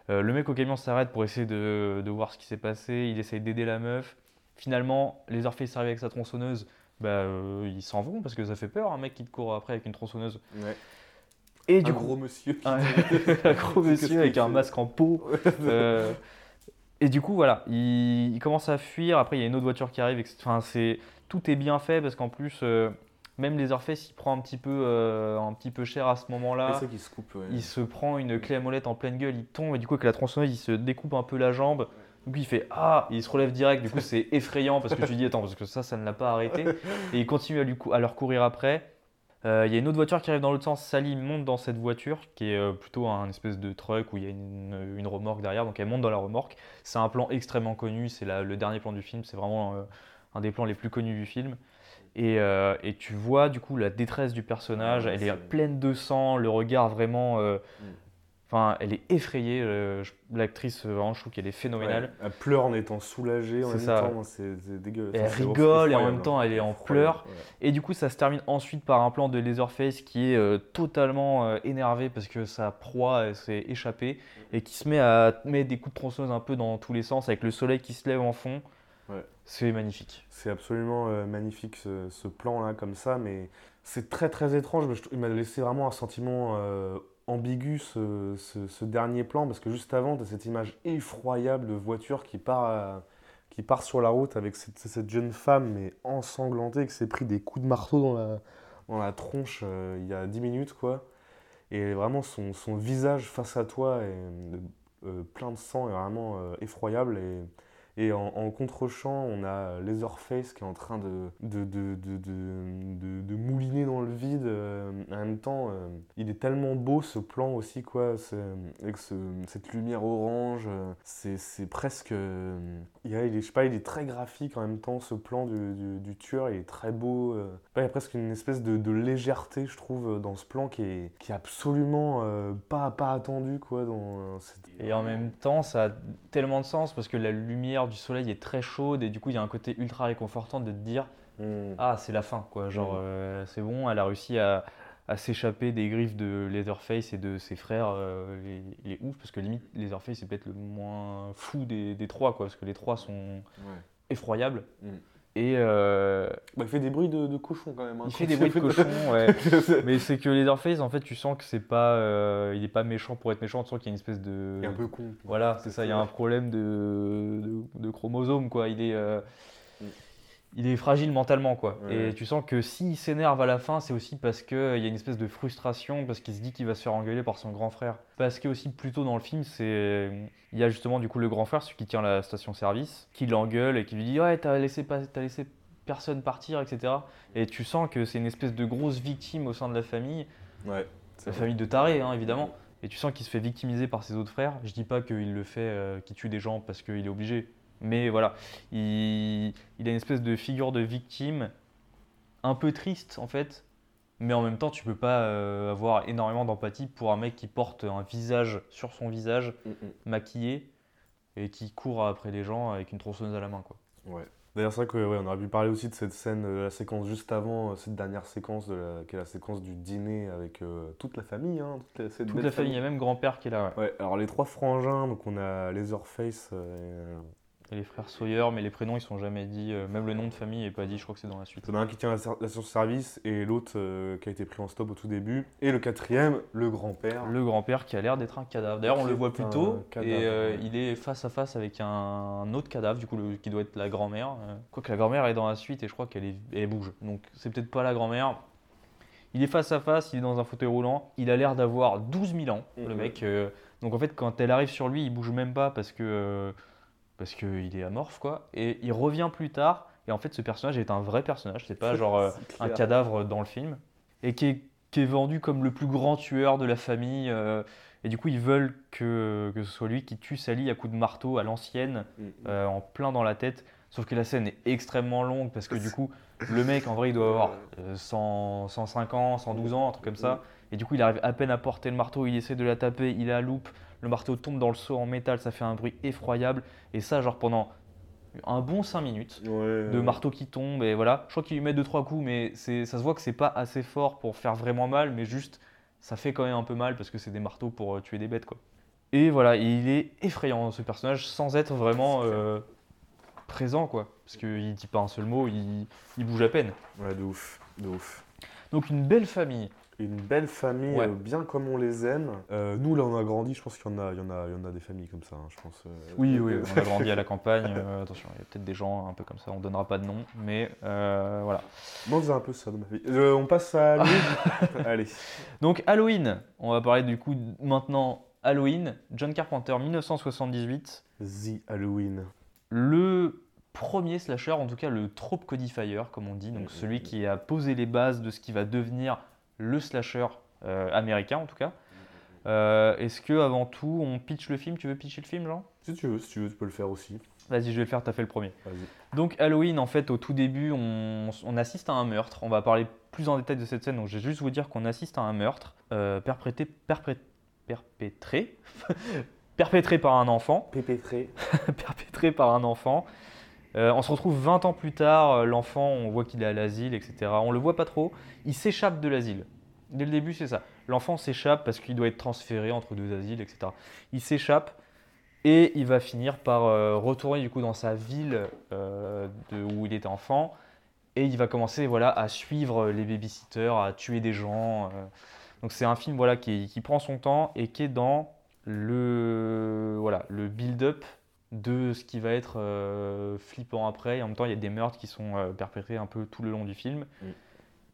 Euh, le mec au camion s'arrête pour essayer de, de voir ce qui s'est passé, il essaye d'aider la meuf. Finalement, Leatherface arrive avec sa tronçonneuse, bah, euh, ils s'en vont parce que ça fait peur un mec qui te court après avec une tronçonneuse. Ouais. Et Un du coup, gros monsieur. un, un gros monsieur avec un masque en peau. Euh, et du coup, voilà, il, il commence à fuir. Après, il y a une autre voiture qui arrive. Enfin, c'est tout est bien fait parce qu'en plus, même Leatherface, il prend un petit peu, euh, un petit peu cher à ce C'est moment-là. ça qui se coupe, ouais. Il se prend une clé à molette en pleine gueule, il tombe et du coup avec la tronçonneuse, il se découpe un peu la jambe. Du coup, il fait ah, il se relève direct. Du coup, c'est effrayant parce que tu dis attends parce que ça, ça ne l'a pas arrêté. Et il continue à, lui à leur courir après. Euh, Il y a une autre voiture qui arrive dans l'autre sens. Sally monte dans cette voiture qui est euh, plutôt un espèce de truck où il y a une, une remorque derrière. Donc elle monte dans la remorque. C'est un plan extrêmement connu. C'est le dernier plan du film. C'est vraiment euh, un des plans les plus connus du film. Et, euh, et tu vois du coup la détresse du personnage. Ouais, Elle est pleine de sang, le regard vraiment. euh, Mm. Enfin, elle est effrayée. euh, L'actrice, vraiment, je trouve qu'elle est phénoménale. Ouais, Elle pleure en étant soulagée en même ça. temps, c'est c'est dégueu. Et Enfin, elle rigole et en même temps, elle est en pleurs. ouais. Et du coup, ça se termine ensuite par un plan de Leatherface qui est totalement énervé parce que sa proie s'est échappée et qui se met à mettre des coups de tronçonneuse un peu dans tous les sens avec le soleil qui se lève en fond. Ouais. C'est magnifique. C'est absolument euh, magnifique ce, ce plan-là, comme ça, mais c'est très très étrange. mais je trou- Il m'a laissé vraiment un sentiment euh, ambigu ce, ce- ce dernier plan, parce que juste avant, tu as cette image effroyable de voiture qui part, à- qui part sur la route avec cette, cette jeune femme, mais ensanglantée, qui s'est pris des coups de marteau dans la, dans la tronche euh, il y a 10 minutes, quoi. Et vraiment, son, son visage face à toi est euh, plein de sang est vraiment euh, effroyable. Et, et en, contre-champ, on a Leatherface qui est en train de, de, de, de, de- mouliner dans le vide. euh, en même temps, euh, il est tellement beau ce plan aussi, quoi, avec ce- cette lumière orange. euh, c'est presque. euh, il, y a- il est, je sais pas, il est très graphique en même temps, ce plan du, du- tueur. Il est très beau. euh. il y a presque une espèce de, légèreté, je trouve, dans ce plan qui est, qui est absolument euh, pas, pas attendu, quoi. Dans, euh, Et en même temps, ça a tellement de sens parce que la lumière du soleil est très chaude et du coup, il y a un côté ultra réconfortant de te dire Hmm. ah, c'est la fin, quoi. Genre, Mm. euh, c'est bon, elle a réussi à, à s'échapper des griffes de Leatherface et de ses frères. euh, il, est ouf parce que limite, Leatherface c'est peut-être le moins fou des, des trois, quoi, parce que les trois sont Ouais. effroyables. Mm. Et euh, Bah, il fait des bruits de, de cochon quand même. hein, il fait des bruits de cochon, ouais. Mais c'est que Leatherface, en fait, tu sens que c'est pas, euh, il est pas méchant pour être méchant. Tu sens qu'il y a une espèce de, Il est un peu con. voilà, c'est ça. Il y a un problème de, de, de chromosome, quoi. Il est, euh. Il est fragile mentalement, quoi. Ouais. Et tu sens que s'il s'énerve à la fin, c'est aussi parce qu'il y a une espèce de frustration, parce qu'il se dit qu'il va se faire engueuler par son grand frère. Parce que aussi plus tôt dans le film, c'est, il y a justement du coup le grand frère, celui qui tient la station-service, qui l'engueule et qui lui dit ouais, t'as laissé pas, t'as laissé personne partir, etc. Et tu sens que c'est une espèce de grosse victime au sein de la famille. Ouais. La vrai. famille de tarés, hein, évidemment. Et tu sens qu'il se fait victimiser par ses autres frères. Je dis pas qu'il le fait, euh, qu'il tue des gens parce qu'il est obligé. Mais voilà, il, il a une espèce de figure de victime un peu triste en fait. Mais en même temps, tu peux pas euh, avoir énormément d'empathie pour un mec qui porte un visage sur son visage, Mm, mm. maquillé, et qui court après les gens avec une tronçonneuse à la main. Quoi. Ouais. D'ailleurs, c'est vrai qu'on ouais, aurait pu parler aussi de cette scène, de la séquence juste avant, euh, cette dernière séquence, de la, qui est la séquence du dîner avec euh, toute la famille. Hein, toute la, cette Toute belle la famille, il y a même grand-père qui est là. ouais. Ouais, alors les trois frangins, donc on a Leatherface, euh, Et les frères Sawyer, mais les prénoms ils sont jamais dit. euh, même le nom de famille n'est pas dit, je crois que c'est dans la suite. il y en a un qui tient la, la service et l'autre euh, qui a été pris en stop au tout début. Et le quatrième, le grand-père. Le grand-père qui a l'air d'être un cadavre. D'ailleurs, on le voit plus tôt. cadavre, et euh, ouais. il est face à face avec un, un autre cadavre, du coup, le- qui doit être la grand-mère. Quoique la grand-mère est dans la suite et je crois qu'elle est- elle bouge. Donc, c'est peut-être pas la grand-mère. Il est face à face, il est dans un fauteuil roulant, il a l'air d'avoir 12 000 ans, le Mhm. mec. donc en fait, quand elle arrive sur lui, il bouge même pas parce que parce qu'il est amorphe, quoi. Et il revient plus tard, et en fait, ce personnage est un vrai personnage, c'est pas genre euh, un cadavre dans le film, et qui est, qui est vendu comme le plus grand tueur de la famille. euh, et du coup, ils veulent que, que ce soit lui qui tue Sally à coups de marteau à l'ancienne, Mm. euh, en plein dans la tête. Sauf que la scène est extrêmement longue parce que du coup, le mec en vrai il doit avoir euh, 100, 105 ans, 112 ans, un truc comme ça. Et du coup, il arrive à peine à porter le marteau, il essaie de la taper, il a la loupe, le marteau tombe dans le seau en métal, ça fait un bruit effroyable. Et ça, genre pendant un bon 5 minutes Ouais, de ouais. marteau qui tombe et voilà. Je crois qu'il lui met 2-3 coups, mais ça se voit que c'est pas assez fort pour faire vraiment mal, mais juste ça fait quand même un peu mal parce que c'est des marteaux pour euh, tuer des bêtes quoi. Et voilà, et il est effrayant ce personnage sans être vraiment euh, présent quoi. Parce qu'il dit pas un seul mot, il, il bouge à peine. Ouais, de ouf, de ouf. Donc une belle famille. Une belle famille, Ouais. euh, bien comme on les aime. Euh, nous, là, on a grandi, je pense qu'il y en a, il y en a, il y en a des familles comme ça, hein, je pense. euh, Oui, oui, on a grandi à la campagne. euh, attention, il y a peut-être des gens un peu comme ça, on donnera pas de nom, mais euh, voilà. Moi, on faisait un peu ça dans ma vie. Euh, on passe à Louis. Allez. Donc Halloween, on va parler du coup maintenant Halloween, John Carpenter 1978, The Halloween. le premier slasher, en tout cas le trope codifier comme on dit, donc celui qui a posé les bases de ce qui va devenir le slasher euh, américain en tout cas. Euh, Est-ce que avant tout on pitch le film? Tu veux pitcher le film Jean? Si tu veux, si tu veux, tu peux le faire aussi. Vas-y, je vais le faire, t'as fait le premier. Donc Halloween, en fait, au tout début, on, on assiste à un meurtre. On va parler plus en détail de cette scène, donc je vais juste vous dire qu'on assiste à un meurtre euh, perprété, perpré- perpétré, perpétré par un enfant, Pépétré. perpétré par un enfant. Euh, on se retrouve 20 ans plus tard, euh, l'enfant, on voit qu'il est à l'asile, etc. On le voit pas trop, il s'échappe de l'asile. Dès le début, c'est ça. L'enfant s'échappe parce qu'il doit être transféré entre deux asiles, etc. Il s'échappe et il va finir par euh, retourner du coup dans sa ville de, où il était enfant et il va commencer voilà à suivre les babysitters, à tuer des gens. Donc c'est un film voilà qui, qui prend son temps et qui est dans le voilà le build-up de ce qui va être euh, flippant après. Et en même temps, il y a des meurtres qui sont euh, perpétrés un peu tout le long du film. Mm.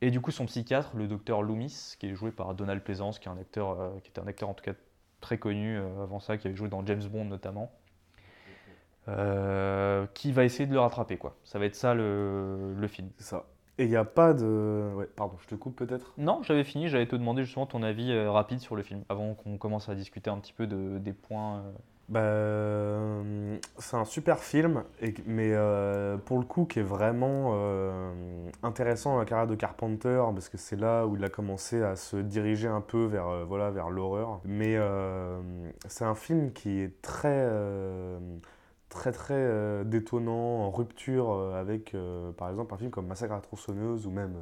Et du coup, son psychiatre, le docteur Loomis, qui est joué par Donald Pleasance, qui est un acteur, euh, qui était un acteur en tout cas très connu avant ça, qui avait joué dans James Bond notamment, euh, qui va essayer de le rattraper. Quoi. Ça va être ça le, le film. C'est ça. Et il n'y a pas de. Ouais, pardon, je te coupe peut-être? Non, j'avais fini, j'allais te demander justement ton avis rapide sur le film, avant qu'on commence à discuter un petit peu de, des points. Bah, euh, c'est un super film, mais euh, pour le coup qui est vraiment euh, intéressant dans la carrière de Carpenter, parce que c'est là où il a commencé à se diriger un peu vers, euh, voilà, vers l'horreur. Mais c'est un film qui est très, très, très détonnant, en rupture avec, par exemple, un film comme Massacre à la ou même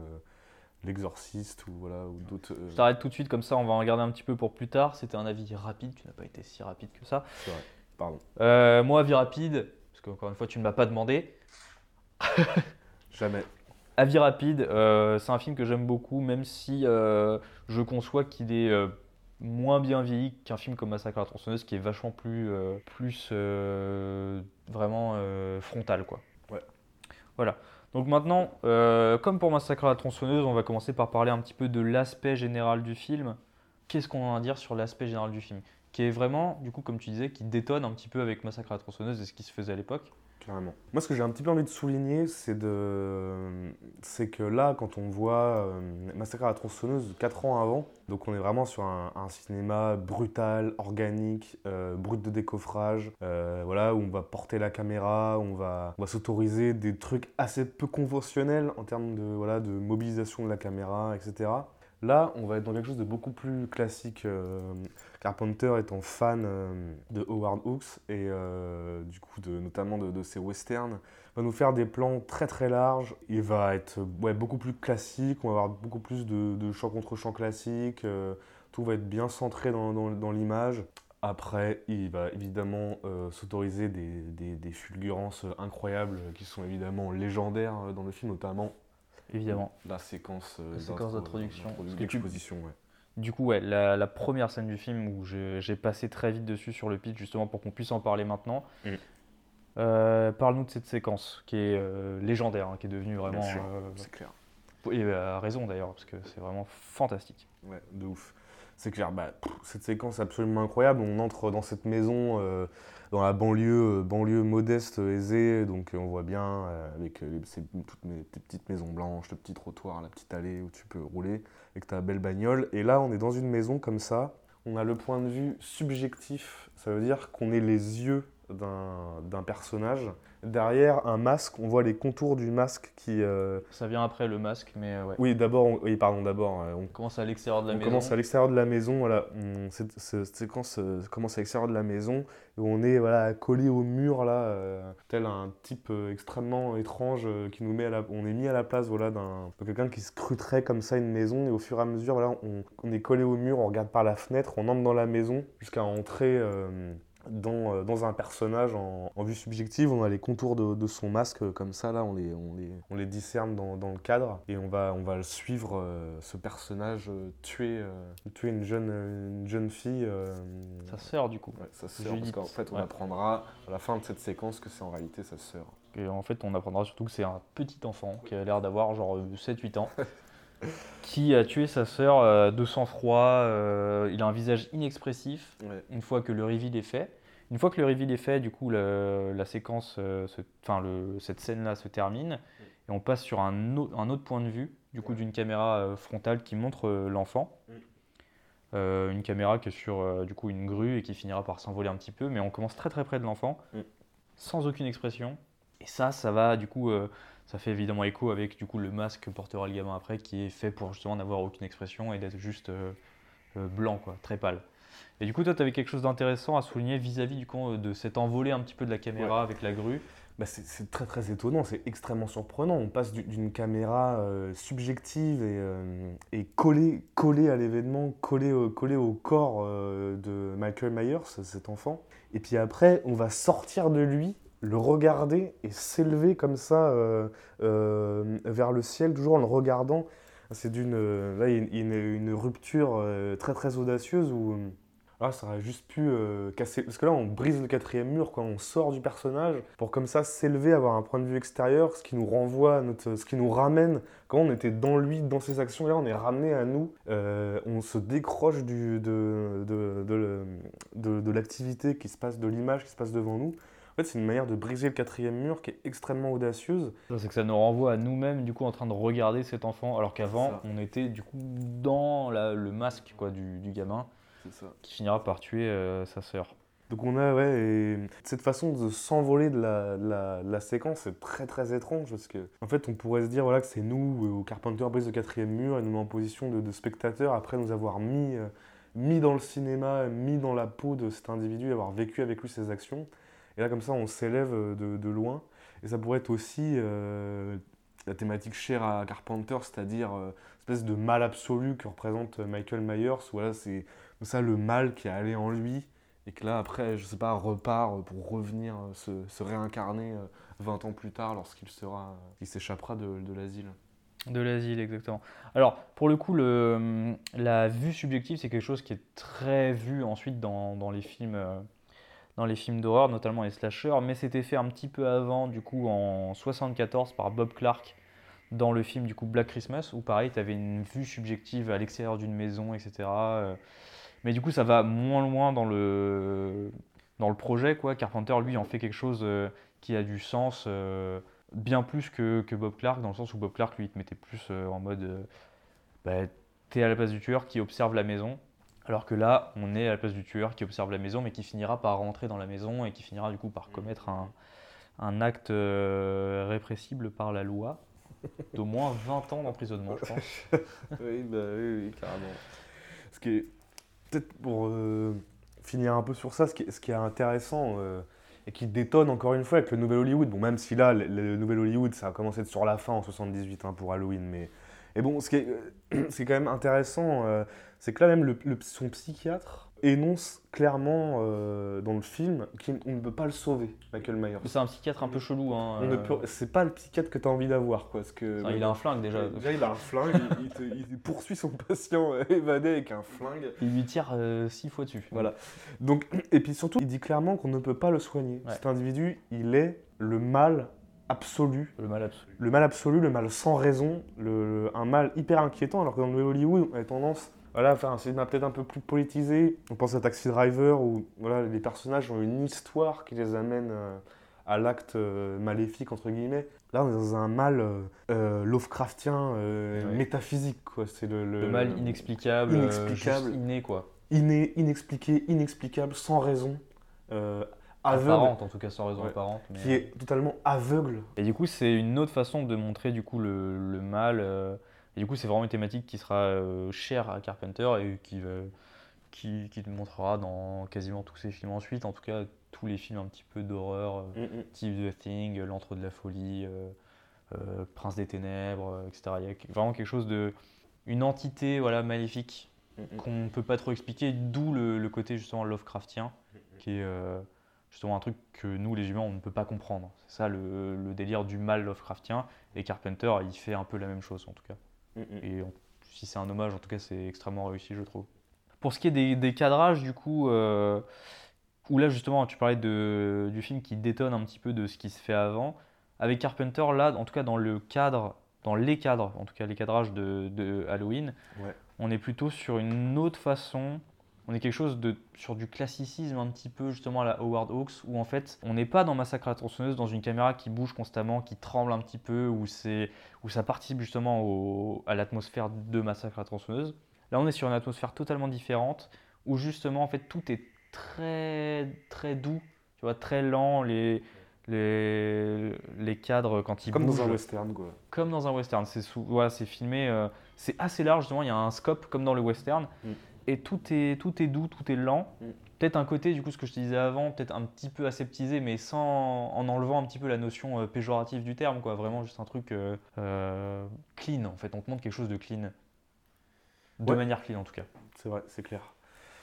L'Exorciste ou, voilà, ou d'autres. euh, Je t'arrête tout de suite, comme ça on va en regarder un petit peu pour plus tard. C'était un avis rapide, tu n'as pas été si rapide que ça. c'est vrai. Pardon. Euh, moi, avis rapide, parce qu'encore une fois tu ne m'as pas demandé. Jamais. Avis rapide, euh, c'est un film que j'aime beaucoup, même si euh, je conçois qu'il est euh, moins bien vieilli qu'un film comme Massacre à la tronçonneuse, qui est vachement plus, plus vraiment frontal, quoi. Ouais. Voilà. Donc maintenant, euh, comme pour Massacre à la tronçonneuse, on va commencer par parler un petit peu de l'aspect général du film. Qu'est-ce qu'on a à dire sur l'aspect général du film? Qui est vraiment, du coup, comme tu disais, qui détonne un petit peu avec Massacre à la tronçonneuse et ce qui se faisait à l'époque. Moi, ce que j'ai un petit peu envie de souligner, c'est de... que là, quand on voit euh, Massacre à la tronçonneuse 4 ans avant, donc on est vraiment sur un, un cinéma brutal, organique, euh, brut de décoffrage, euh, voilà, où on va porter la caméra, on va, on va s'autoriser des trucs assez peu conventionnels en termes de, voilà, de mobilisation de la caméra, etc. Là, on va être dans quelque chose de beaucoup plus classique. euh, Carpenter étant fan euh, de Howard Hawks et euh, du coup notamment de, ses westerns, va nous faire des plans très très larges. Il va être beaucoup plus classique, on va avoir beaucoup plus de, de champ contre champ classique, tout va être bien centré dans, l'image. Après, il va évidemment s'autoriser des, des- fulgurances incroyables qui sont évidemment légendaires dans le film, notamment Évidemment. la séquence, euh, La séquence d'introduction. d'exposition. ouais. Du coup, ouais, la, la première scène du film où j'ai passé très vite dessus sur le pitch, justement pour qu'on puisse en parler maintenant. Mm. Euh, Parle-nous de cette séquence qui est euh, légendaire, hein, qui est devenue vraiment. Euh, c'est clair. Et à raison d'ailleurs, parce que c'est vraiment fantastique. Ouais, de ouf. C'est clair, bah, pff, cette séquence est absolument incroyable. On entre dans cette maison, euh, dans la banlieue, euh, banlieue modeste, euh, aisée. Donc euh, on voit bien avec toutes mes, tes petites maisons blanches, le petit trottoir, la petite allée où tu peux rouler avec ta belle bagnole. Et là, on est dans une maison comme ça. On a le point de vue subjectif. Ça veut dire qu'on est les yeux d'un personnage. Derrière un masque, on voit les contours du masque qui. euh, Ça vient après le masque, mais euh, ouais. Oui, d'abord, on- oui, pardon, d'abord, euh, on On commence à l'extérieur de la on maison. commence à l'extérieur de la maison, voilà. On- cette, séquence commence à l'extérieur de la maison où on est voilà collé au mur là, euh, tel un type euh, extrêmement étrange qui nous met à la, on est mis à la place voilà d'un de quelqu'un qui scruterait comme ça une maison et au fur et à mesure voilà on, on est collé au mur, on regarde par la fenêtre, on entre dans la maison jusqu'à entrer dans, euh, dans un personnage en, en vue subjective, on a les contours de, de son masque euh, comme ça, là, on les, on les, on les discerne dans, dans le cadre et on va, on va le suivre, euh, ce personnage, euh, tuer, euh, tuer une, jeune, une jeune fille. Sa sœur, du coup. ouais, sa sœur, parce qu'en fait, on Ouais. apprendra à la fin de cette séquence que c'est en réalité sa sœur. Et en fait, on apprendra surtout que c'est un petit enfant qui a l'air d'avoir genre euh, 7-8 ans, qui a tué sa sœur euh, de sang-froid. euh, il a un visage inexpressif Ouais. une fois que le reveal est fait. Une fois que le reveal est fait, du coup, la séquence, euh, se- enfin, le- cette scène-là se termine et on passe sur un, au- un autre point de vue, du coup, d'une caméra frontale qui montre l'enfant. Mm. Euh, une caméra qui est sur euh, du coup une grue et qui finira par s'envoler un petit peu, mais on commence très très près de l'enfant, Mm. sans aucune expression. Et ça, ça va du coup, euh, ça fait évidemment écho avec du coup le masque que portera le gamin après, qui est fait pour justement n'avoir aucune expression et d'être juste euh, euh, blanc, quoi, très pâle. Et du coup, toi, tu avais quelque chose d'intéressant à souligner vis-à-vis du coup euh, de cet envolé un petit peu de la caméra avec la grue. Bah, c'est- très très étonnant, c'est extrêmement surprenant. On passe du- d'une caméra euh, subjective et, euh, et collée, collée à l'événement, collée, au- collée au corps de Michael Myers, cet enfant. Et puis après, on va sortir de lui, le regarder et s'élever comme ça euh, euh, vers le ciel, toujours en le regardant. C'est d'une, euh, là, il y a une, une- rupture très très audacieuse où ah, ça aurait juste pu casser. Parce que là, on brise le quatrième mur, quoi. On sort du personnage pour comme ça s'élever, avoir un point de vue extérieur, ce qui nous renvoie, notre, ce qui nous ramène. Quand on était dans lui, dans ses actions, là, on est ramené à nous. On se décroche du, de, de- de l'activité qui se passe, de l'image qui se passe devant nous. En fait, c'est une manière de briser le quatrième mur qui est extrêmement audacieuse. C'est que ça nous renvoie à nous-mêmes, du coup, en train de regarder cet enfant, alors qu'avant, on était du coup dans la- le masque quoi, du, du gamin ça. qui finira par tuer euh, sa sœur. Donc on a, ouais, et cette façon de s'envoler de la, de la, de la séquence est très très étrange parce que, en fait, on pourrait se dire voilà, que c'est nous, euh, au Carpenter brise le quatrième mur, et nous met en position de, de spectateur après nous avoir mis, euh, mis dans le cinéma, mis dans la peau de cet individu, avoir vécu avec lui ses actions. Et là, comme ça, on s'élève euh, de, loin. Et ça pourrait être aussi euh, la thématique chère à Carpenter, c'est-à-dire euh, espèce de mal absolu que représente Michael Myers. Voilà, c'est ça le mal qui est allé en lui et que là, après, je sais pas, repart pour revenir euh, se, réincarner euh, 20 ans plus tard lorsqu'il sera, il s'échappera de, l'asile. De l'asile, exactement. Alors, pour le coup, le, la vue subjective, c'est quelque chose qui est très vu ensuite dans, dans les films. Dans les films d'horreur, notamment les slashers, mais c'était fait un petit peu avant, du coup, en 74 par Bob Clark dans le film du coup Black Christmas, où pareil, tu avais une vue subjective à l'extérieur d'une maison, etc. euh, Mais du coup, ça va moins loin dans le, dans le projet, quoi. Carpenter, lui, en fait quelque chose euh, qui a du sens, euh, bien plus que, que Bob Clark, dans le sens où Bob Clark, lui, il te mettait plus en mode, bah, t'es à la place du tueur qui observe la maison, alors que là, on est à la place du tueur qui observe la maison, mais qui finira par rentrer dans la maison et qui finira du coup par commettre un, un acte euh, répressible par la loi d'au moins 20 ans d'emprisonnement, je pense. oui, bah oui, oui, carrément. Ce qui est, peut-être pour euh, finir un peu sur ça, ce qui est, ce qui est intéressant euh, et qui détonne encore une fois avec le nouvel Hollywood, bon, même si là, le, le nouvel Hollywood, ça a commencé sur la fin en 78 hein, pour Halloween, mais. Et bon, ce qui est, euh, ce qui est quand même intéressant, euh, c'est que là même le, le- son psychiatre énonce clairement euh, dans le film qu'on ne peut pas le sauver, Michael Myers. C'est un psychiatre un peu chelou. Hein, On ne euh, peut- C'est pas le psychiatre que tu as envie d'avoir, quoi. Parce que, il a un flingue déjà. Déjà, il a un flingue, il, il te- il poursuit son patient évadé avec un flingue. Il lui tire 6 fois dessus. Voilà. Donc, et puis surtout, il dit clairement qu'on ne peut pas le soigner. Ouais. Cet individu, il est le mal absolu, Le mal absolu. le mal absolu, le mal sans raison, le- le- un mal hyper inquiétant, alors que dans le Hollywood, on a tendance voilà, à faire un cinéma peut-être un peu plus politisé. On pense à Taxi Driver, où voilà, les personnages ont une histoire qui les amène euh, à l'acte euh, maléfique, entre guillemets. Là, on est dans un mal euh, Lovecraftien, Ouais. métaphysique. quoi. C'est le, Le mal inexplicable, inexplicable. inné quoi. inné, inexpliqué, inexplicable, sans raison, aveugle, Apparente en tout cas sans raison Ouais. apparente. mais- qui est totalement aveugle. Et du coup, c'est une autre façon de montrer du coup le, le mal. euh, et du coup, c'est vraiment une thématique qui sera euh, chère à Carpenter et qui, euh, qui, qui te montrera dans quasiment tous ses films ensuite. En tout cas, tous les films un petit peu d'horreur, euh, type The Thing, L'Antre de la Folie, euh, euh, Prince des Ténèbres, euh, etc. Il y a vraiment quelque chose de. Une entité voilà, maléfique qu'on ne peut pas trop expliquer, d'où le, le côté justement Lovecraftien, qui est euh, justement un truc que nous les humains on ne peut pas comprendre. C'est ça le, le délire du mal Lovecraftien, et Carpenter il fait un peu la même chose en tout cas. Et en- si c'est un hommage, en tout cas c'est extrêmement réussi je trouve. Pour ce qui est des, des cadrages du coup, euh, où là justement tu parlais de, du film qui détonne un petit peu de ce qui se fait avant, avec Carpenter là en tout cas dans le cadre, dans les cadres, en tout cas les cadrages de, de Halloween, Ouais. on est plutôt sur une autre façon. On est quelque chose de sur du classicisme un petit peu justement à la Howard Hawks où en fait on n'est pas dans Massacre à la tronçonneuse dans une caméra qui bouge constamment, qui tremble un petit peu où où ça participe justement au- à l'atmosphère de Massacre à la tronçonneuse. Là on est sur une atmosphère totalement différente où justement en fait tout est très très doux, tu vois très lent les les, les cadres quand ils Comme bougent dans un western, quoi. comme dans un western. C'est voilà, filmé, euh, c'est assez large justement. Il y a un scope comme dans le western, Mm. Et tout est tout est doux, tout est lent. Mm. Peut-être un côté du coup ce que je te disais avant, peut-être un petit peu aseptisé, mais sans en enlevant un petit peu la notion euh, péjorative du terme, quoi. Vraiment juste un truc euh, euh, clean en fait. On te montre quelque chose de clean, de Ouais. manière clean en tout cas. C'est vrai, c'est clair.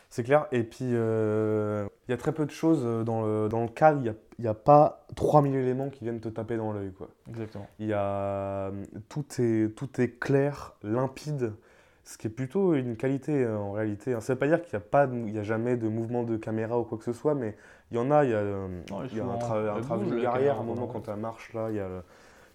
C'est clair. Et puis, il y a très peu de choses dans le, dans le cadre. Il n'y a, a pas 3000 éléments qui viennent te taper dans l'œil. quoi. Exactement. Il y a, tout, est, tout est clair, limpide, ce qui est plutôt une qualité euh, en réalité. Ça ne veut pas dire qu'il n'y a, pas de- il y a jamais de mouvement de caméra ou quoi que ce soit, mais il y en a. Il y a, euh, Non, il y a un, travelling la arrière, caméra, un moment quand elle marche, là, il y a,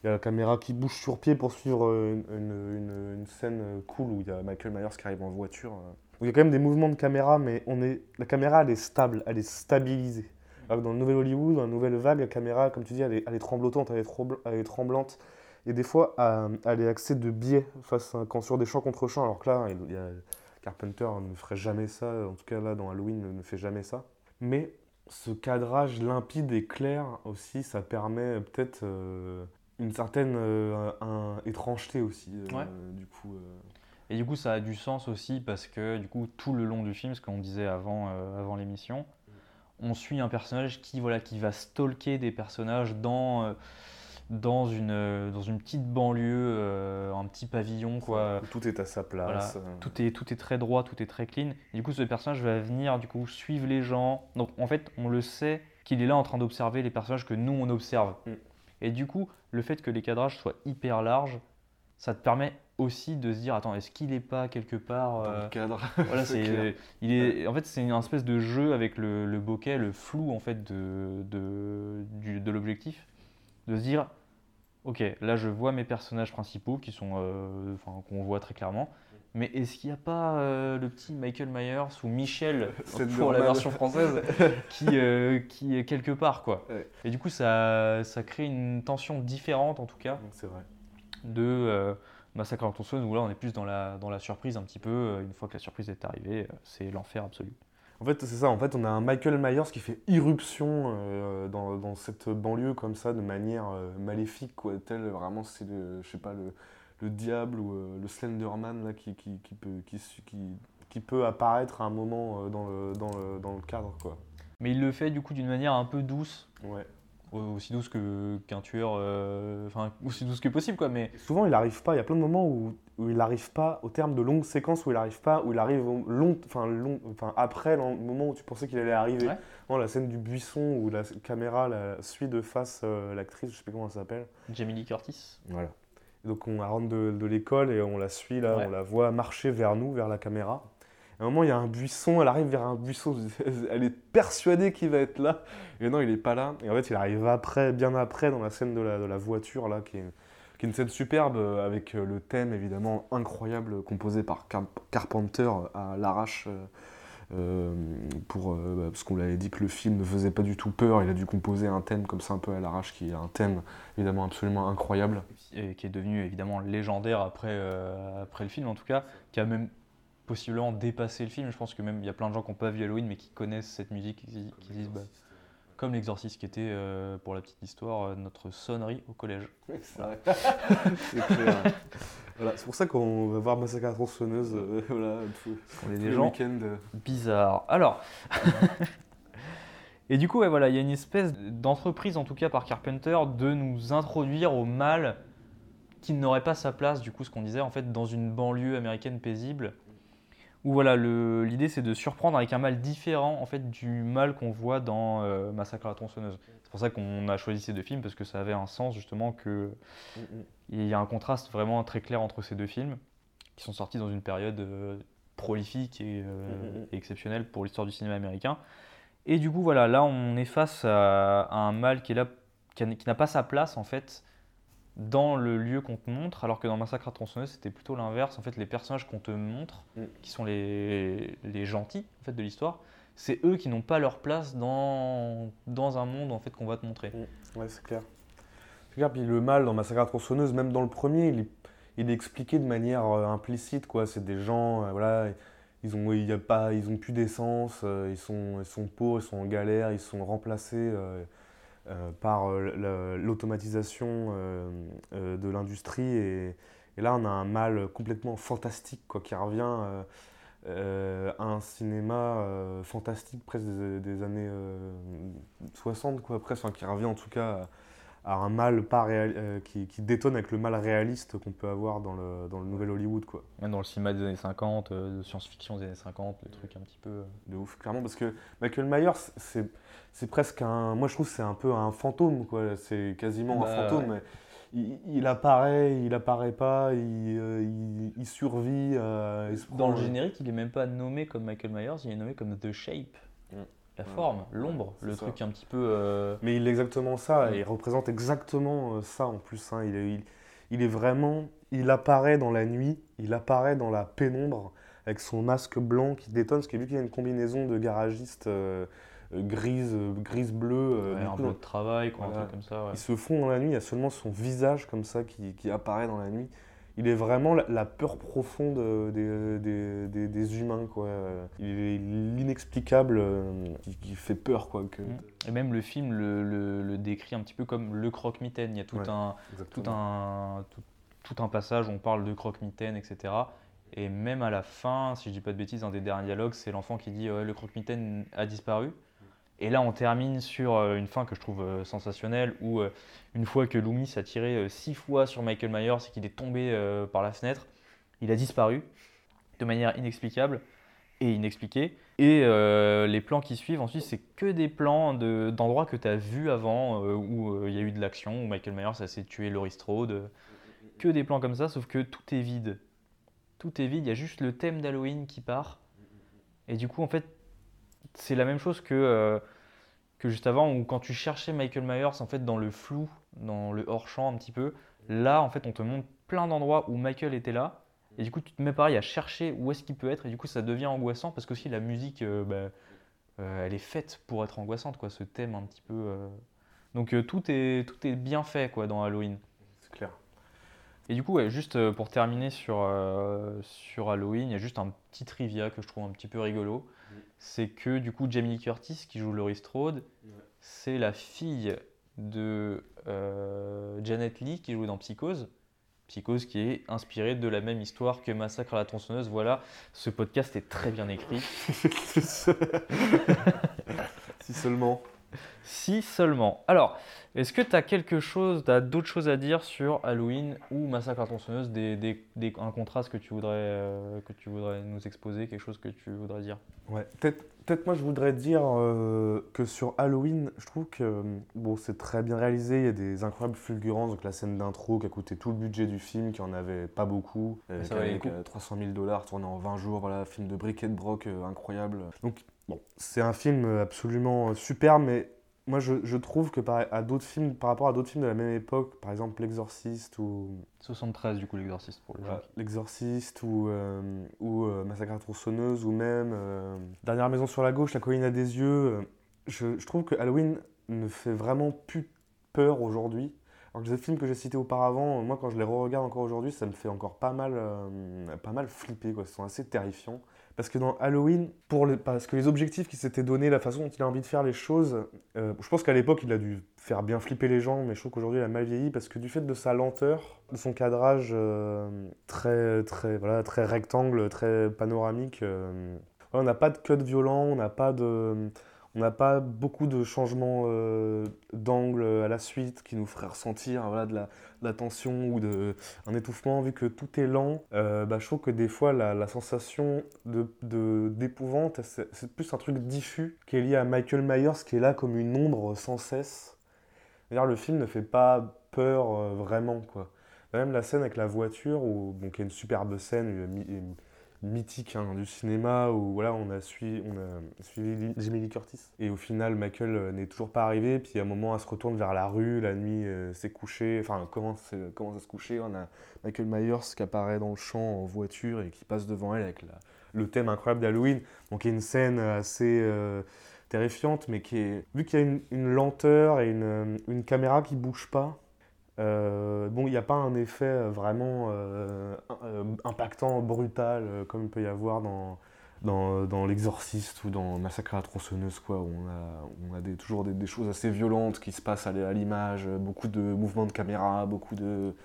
il y a la caméra qui bouge sur pied pour suivre euh, une, une- une- une scène cool où il y a Michael Myers qui arrive en voiture. il y a quand même des mouvements de caméra, mais on est, la caméra, elle est stable, elle est stabilisée. Alors que dans le nouvel Hollywood, dans la nouvelle vague, la caméra, comme tu dis, elle est, elle est tremblotante, elle est, elle est tremblante. Et des fois, euh, elle est axée de biais face à, quand sur des champs contre champs. Alors que là, il y a, Carpenter ne ferait jamais ça. En tout cas, là, dans Halloween, ne fait jamais ça. Mais ce cadrage limpide et clair aussi, ça permet peut-être euh, une certaine euh, un- étrangeté aussi. euh, Ouais. Du coup, Et du coup, ça a du sens aussi parce que du coup, tout le long du film, ce qu'on disait avant, avant l'émission, on suit un personnage qui, voilà, qui va stalker des personnages dans, dans, une, euh, dans une petite banlieue, euh, un petit pavillon, quoi. tout est à sa place. tout, est, tout est très droit, tout est très clean. Et du coup, ce personnage va venir du coup suivre les gens. Donc en fait, on le sait qu'il est là en train d'observer les personnages que nous on observe. Mm. Et du coup, le fait que les cadrages soient hyper larges, ça te permet aussi de se dire attends, est-ce qu'il n'est pas quelque part Dans euh, le cadre. voilà, C'est il est, en fait, c'est une espèce de jeu avec le, le bokeh, le flou en fait de, de, de l'objectif, de se dire, ok, là je vois mes personnages principaux qui sont, euh, enfin, qu'on voit très clairement, mais est-ce qu'il n'y a pas euh, le petit Michael Myers ou Michel pour la version française qui, euh, qui est quelque part quoi. Ouais. Et du coup, ça, ça crée une tension différente en tout cas C'est vrai. de euh, Massacre à la où là on est plus dans la, dans la surprise un petit peu. Une fois que la surprise est arrivée, c'est l'enfer absolu. En fait, c'est ça. En fait, on a un Michael Myers qui fait irruption euh, dans, dans cette banlieue comme ça, de manière euh, maléfique, quoi. Tel vraiment, c'est le, je sais pas, le, le diable ou euh, le Slenderman là, qui, qui, qui peut, qui, qui, qui peut apparaître à un moment dans, le, dans, le, dans le cadre, quoi. Mais il le fait du coup d'une manière un peu douce, Ouais. au- aussi douce que, qu'un tueur, enfin aussi douce que possible quoi. Mais souvent, il n'arrive pas. Il y a plein de moments où, où il n'arrive pas, au terme de longues séquences où il n'arrive pas, où il arrive au long, enfin, long, enfin, après le moment où tu pensais qu'il allait arriver. Ouais. Vraiment, la scène du buisson où la caméra la, suit de face euh, l'actrice, je sais plus comment elle s'appelle. Jamie Lee Curtis, Voilà. Et donc on la rentre de, de l'école et on la suit là, Ouais. on la voit marcher vers nous, vers la caméra. À un moment, il y a un buisson, elle arrive vers un buisson, elle est persuadée qu'il va être là, et non, il n'est pas là. Et en fait, il arrive après, bien après, dans la scène de la, de la voiture, là, qui est, qui une scène superbe, euh, avec euh, le thème évidemment incroyable, composé par Car- Carpenter à l'arrache. euh, euh, pour, euh, bah, parce qu'on l'avait dit que le film ne faisait pas du tout peur, il a dû composer un thème comme ça un peu à l'arrache, qui est un thème évidemment absolument incroyable. et qui est devenu évidemment légendaire après, euh, le film en tout cas, qui a même possiblement dépassé le film. Je pense que même il y a plein de gens qui n'ont pas vu Halloween mais qui connaissent cette musique, qui, bah, comme l'exorciste qui était, euh, pour la petite histoire, euh, notre sonnerie au collège. C'est clair. Voilà, c'est pour ça qu'on va voir Massacre à la tronçonneuse euh, voilà, tout, On est des gens bizarres. Alors, et du coup, ouais, voilà, il y a une espèce d'entreprise, en tout cas par Carpenter, de nous introduire au mal qui n'aurait pas sa place, du coup, ce qu'on disait, en fait, dans une banlieue américaine paisible. Où voilà, l'idée c'est de surprendre avec un mal différent en fait du mal qu'on voit dans euh, Massacre à la tronçonneuse. C'est pour ça qu'on a choisi ces deux films parce que ça avait un sens justement que il y a un contraste vraiment très clair entre ces deux films qui sont sortis dans une période euh, prolifique et, euh, et exceptionnelle pour l'histoire du cinéma américain. Et du coup, voilà, là, on est face à, à un mal qui est là, qui n'a pas sa place en fait dans le lieu qu'on te montre, alors que dans Massacre à tronçonneuse, c'était plutôt l'inverse. En fait, les personnages qu'on te montre, Mm. qui sont les, les gentils en fait de l'histoire, c'est eux qui n'ont pas leur place dans, dans un monde en fait qu'on va te montrer. Ouais, c'est clair. C'est clair, puis le mal dans Massacre à tronçonneuse, même dans le premier, il est, il est expliqué de manière euh, implicite, quoi. C'est des gens, euh, voilà, ils ont, il y a pas, ils ont plus d'essence, euh, ils, sont, ils sont pauvres, ils sont en galère, ils sont remplacés euh, par euh, la- l'automatisation euh, de l'industrie. Et, là, on a un mal complètement fantastique, quoi, qui revient à un cinéma fantastique presque des, années euh, 60, quoi, presque, qui revient en tout cas à, un mal pas réal- euh, qui, qui détonne avec le mal réaliste qu'on peut avoir dans le, dans le nouvel Hollywood, quoi. Même dans le cinéma des années 50, euh, de science-fiction des années 50, les trucs un petit peu. euh, De ouf, clairement, parce que Michael Myers, c'est, c'est presque un. Moi, je trouve que c'est un peu un fantôme, quoi. C'est quasiment Bah, un fantôme. mais Il, il apparaît, il apparaît pas, il, il, il survit. il se Dans le générique, il est même pas nommé comme Michael Myers, il est nommé comme The Shape. Mm. La Ouais. forme, l'ombre, le ça. truc un petit peu. euh, Mais il est exactement ça, Mm. il représente exactement euh, ça en plus. hein. Il, est, il, il est vraiment. Il apparaît dans la nuit, il apparaît dans la pénombre, avec son masque blanc qui détonne, parce que vu qu'il y a une combinaison de garagiste euh, euh, grise, euh, grise-bleue. euh, ouais, un peu de travail, quoi, Voilà. un truc comme ça. Ils se font dans la nuit, il y a seulement son visage comme ça qui, qui apparaît dans la nuit. Il est vraiment la, la peur profonde euh, des, des, des- des humains, quoi. Il est l'inexplicable euh, qui, qui fait peur, quoi. Que... Mm. Et même le film le, le- le décrit un petit peu comme le croque-mitaine. Il y a tout, Ouais, un, tout, un, tout, tout un passage où on parle de croque-mitaine, etc. Et même à la fin, si je dis pas de bêtises, un des derniers dialogues, c'est l'enfant qui dit ouais, le croque-mitaine a disparu. Et là, on termine sur euh, une fin que je trouve euh, sensationnelle, où euh, une fois que Loomis a tiré six fois sur Michael Myers et qu'il est tombé par la fenêtre, il a disparu de manière inexplicable et inexpliquée. Et les plans qui suivent ensuite, c'est que des plans de- d'endroits que tu as vus avant, où il y a eu de l'action, où Michael Myers s'est tué Laurie Strode. que des plans comme ça, sauf que tout est vide. Tout est vide, il y a juste le thème d'Halloween qui part. Et du coup, en fait, c'est la même chose que, euh, que juste avant, où quand tu cherchais Michael Myers, en fait, dans le flou, dans le hors-champ un petit peu, là, en fait, on te montre plein d'endroits où Michael était là. Et du coup, tu te mets pareil à chercher où est-ce qu'il peut être. Et du coup, ça devient angoissant parce qu'aussi la musique, euh, bah, euh, elle est faite pour être angoissante, quoi, ce thème un petit peu. Donc tout, est, tout est bien fait quoi, dans Halloween. C'est clair. Et du coup, ouais, juste euh, pour terminer sur, euh, sur Halloween, il y a juste un petit trivia que je trouve un petit peu rigolo. C'est que du coup, Jamie Lee Curtis, qui joue Laurie Strode, c'est la fille de euh, Janet Lee, qui joue dans Psychose. Psychose qui est inspirée de la même histoire que Massacre à la tronçonneuse. Voilà, ce podcast est très bien écrit. si seulement. Si seulement. Alors, est-ce que tu as quelque chose, t'as d'autres choses à dire sur Halloween ou Massacre à tronçonneuse, des, des- des- un contraste que tu, voudrais, euh, que tu voudrais nous exposer, quelque chose que tu voudrais dire? Ouais, peut-être peut-être moi je voudrais dire euh, que sur Halloween, je trouve que euh, bon, c'est très bien réalisé, il y a des incroyables fulgurances, donc la scène d'intro qui a coûté tout le budget du film, qui en avait pas beaucoup, euh, coup. euh, 300 000 dollars tourné en 20 jours, voilà, film de briquet de broc euh, incroyable. Donc bon, c'est un film absolument euh, super, mais moi je, je trouve que par, à d'autres films, par rapport à d'autres films de la même époque, par exemple L'Exorciste ou 73 du coup, l'exorciste pour les voilà, L'Exorciste ou, euh, ou euh, Massacre à tronçonneuse ou même euh, Dernière maison sur la gauche, La colline à des yeux. euh, je, je trouve que Halloween ne fait vraiment plus peur aujourd'hui. Alors que ces films que j'ai cités auparavant, euh, moi quand je les re-regarde encore aujourd'hui, ça me fait encore pas mal, euh, pas mal flipper. Quoi. Ils sont assez terrifiants. Parce que dans Halloween, parce que les objectifs qu'il s'était donnés, la façon dont il a envie de faire les choses, euh, je pense qu'à l'époque il a dû faire bien flipper les gens, mais je trouve qu'aujourd'hui il a mal vieilli parce que du fait de sa lenteur, de son cadrage euh, très, très, voilà, très rectangle, très panoramique, euh, on n'a pas de cut violent, on n'a pas de. On n'a pas beaucoup de changements euh, d'angle à la suite qui nous feraient ressentir de, la, tension ou de, un étouffement, vu que tout est lent, euh, bah, je trouve que des fois la, sensation de- de- d'épouvante, c'est plus un truc diffus qui est lié à Michael Myers, qui est là comme une ombre sans cesse. D'ailleurs, le film ne fait pas peur euh, vraiment, quoi. Même la scène avec la voiture, où, bon, qui est une superbe scène mythique hein, du cinéma, où voilà, on a suivi, on a suivi Jamie Lee Curtis. Et au final, Michael euh, n'est toujours pas arrivé, puis à un moment, elle se retourne vers la rue, la nuit euh, s'est couchée, enfin, commence, commence à se coucher, on a Michael Myers qui apparaît dans le champ en voiture et qui passe devant elle avec la- le thème incroyable d'Halloween. Donc il y a une scène assez euh, terrifiante, mais qui est... Vu qu'il y a une, une lenteur et une, une caméra qui bouge pas, euh, bon, il n'y a pas un effet euh, vraiment euh, impactant, brutal, comme il peut y avoir dans, dans, dans L'Exorciste ou dans Massacre à la tronçonneuse, quoi, où on a, on a des, toujours des, des choses assez violentes qui se passent à, l'image, beaucoup de mouvements de caméra, beaucoup de...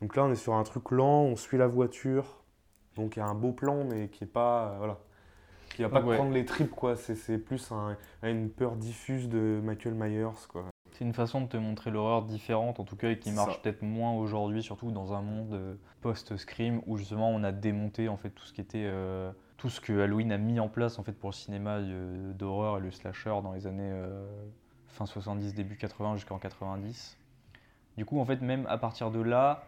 Donc là, on est sur un truc lent, on suit la voiture, donc il y a un beau plan, mais qui est pas... euh, voilà. Qui va pas Ouais. prendre les tripes, quoi. C'est, c'est plus un- une peur diffuse de Michael Myers, quoi. C'est une façon de te montrer l'horreur différente, en tout cas, et qui marche peut-être moins aujourd'hui, surtout dans un monde euh, post-scream où justement on a démonté en fait tout ce qui était euh, tout ce que Halloween a mis en place en fait pour le cinéma euh, d'horreur et le slasher dans les années euh, fin 70, début 80 jusqu'en 90. Du coup, en fait, même à partir de là,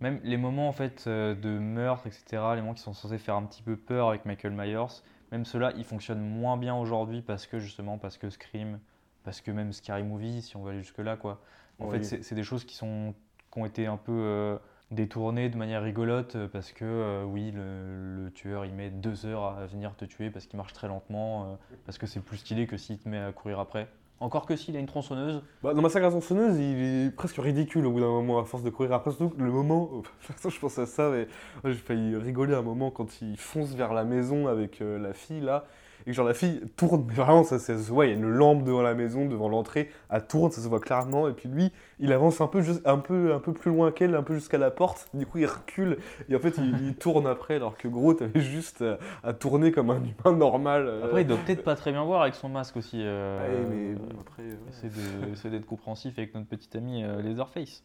même les moments en fait de meurtre, etc., les moments qui sont censés faire un petit peu peur avec Michael Myers, même ceux-là, ils fonctionnent moins bien aujourd'hui parce que justement parce que Scream, parce que même Scary Movie, si on va aller jusque là, quoi. En Oui. fait, c'est des choses qui sont qui ont été un peu euh, détournées de manière rigolote euh, parce que euh, oui, le, le tueur il met deux heures à venir te tuer parce qu'il marche très lentement, euh, parce que c'est plus stylé que s'il te met à courir après. Encore que s'il a une tronçonneuse, Bah, dans Massacre à tronçonneuse, il est presque ridicule au bout d'un moment, à force de courir après. Surtout le moment, je pense à ça, mais j'ai failli rigoler un moment quand il fonce vers la maison avec la fille là, et que genre la fille tourne, mais vraiment ça, ça se voit, il y a une lampe devant la maison, devant l'entrée, elle tourne, ça se voit clairement, et puis lui, il avance un peu, juste, un peu, un peu plus loin qu'elle, un peu jusqu'à la porte, du coup il recule, et en fait il, il tourne après, alors que gros, t'avais juste à, à tourner comme un humain normal. euh. après il doit peut-être pas très bien voir avec son masque aussi. euh, Ouais, mais bon, après. de- essayer d'être compréhensif avec notre petit ami euh, Leatherface.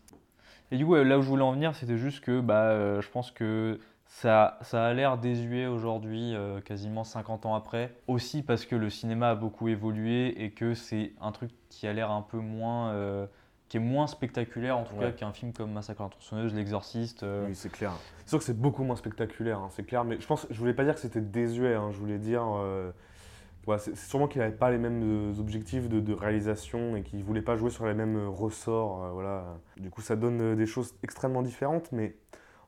Et du coup, là où je voulais en venir, c'était juste que bah, euh, je pense que ça, ça a l'air désuet aujourd'hui, euh, quasiment 50 ans après. Aussi parce que le cinéma a beaucoup évolué et que c'est un truc qui a l'air un peu moins. euh, qui est moins spectaculaire en tout Ouais. cas qu'un film comme Massacre à la tronçonneuse, L'Exorciste. euh, Oui, c'est clair. C'est sûr que c'est beaucoup moins spectaculaire, hein, c'est clair. Mais je pense, je voulais pas dire que c'était désuet. hein, je voulais dire, ouais, c'est sûrement qu'il n'avait pas les mêmes objectifs de, de réalisation et qu'il voulait pas jouer sur les mêmes ressorts. euh, voilà. Du coup, ça donne des choses extrêmement différentes, mais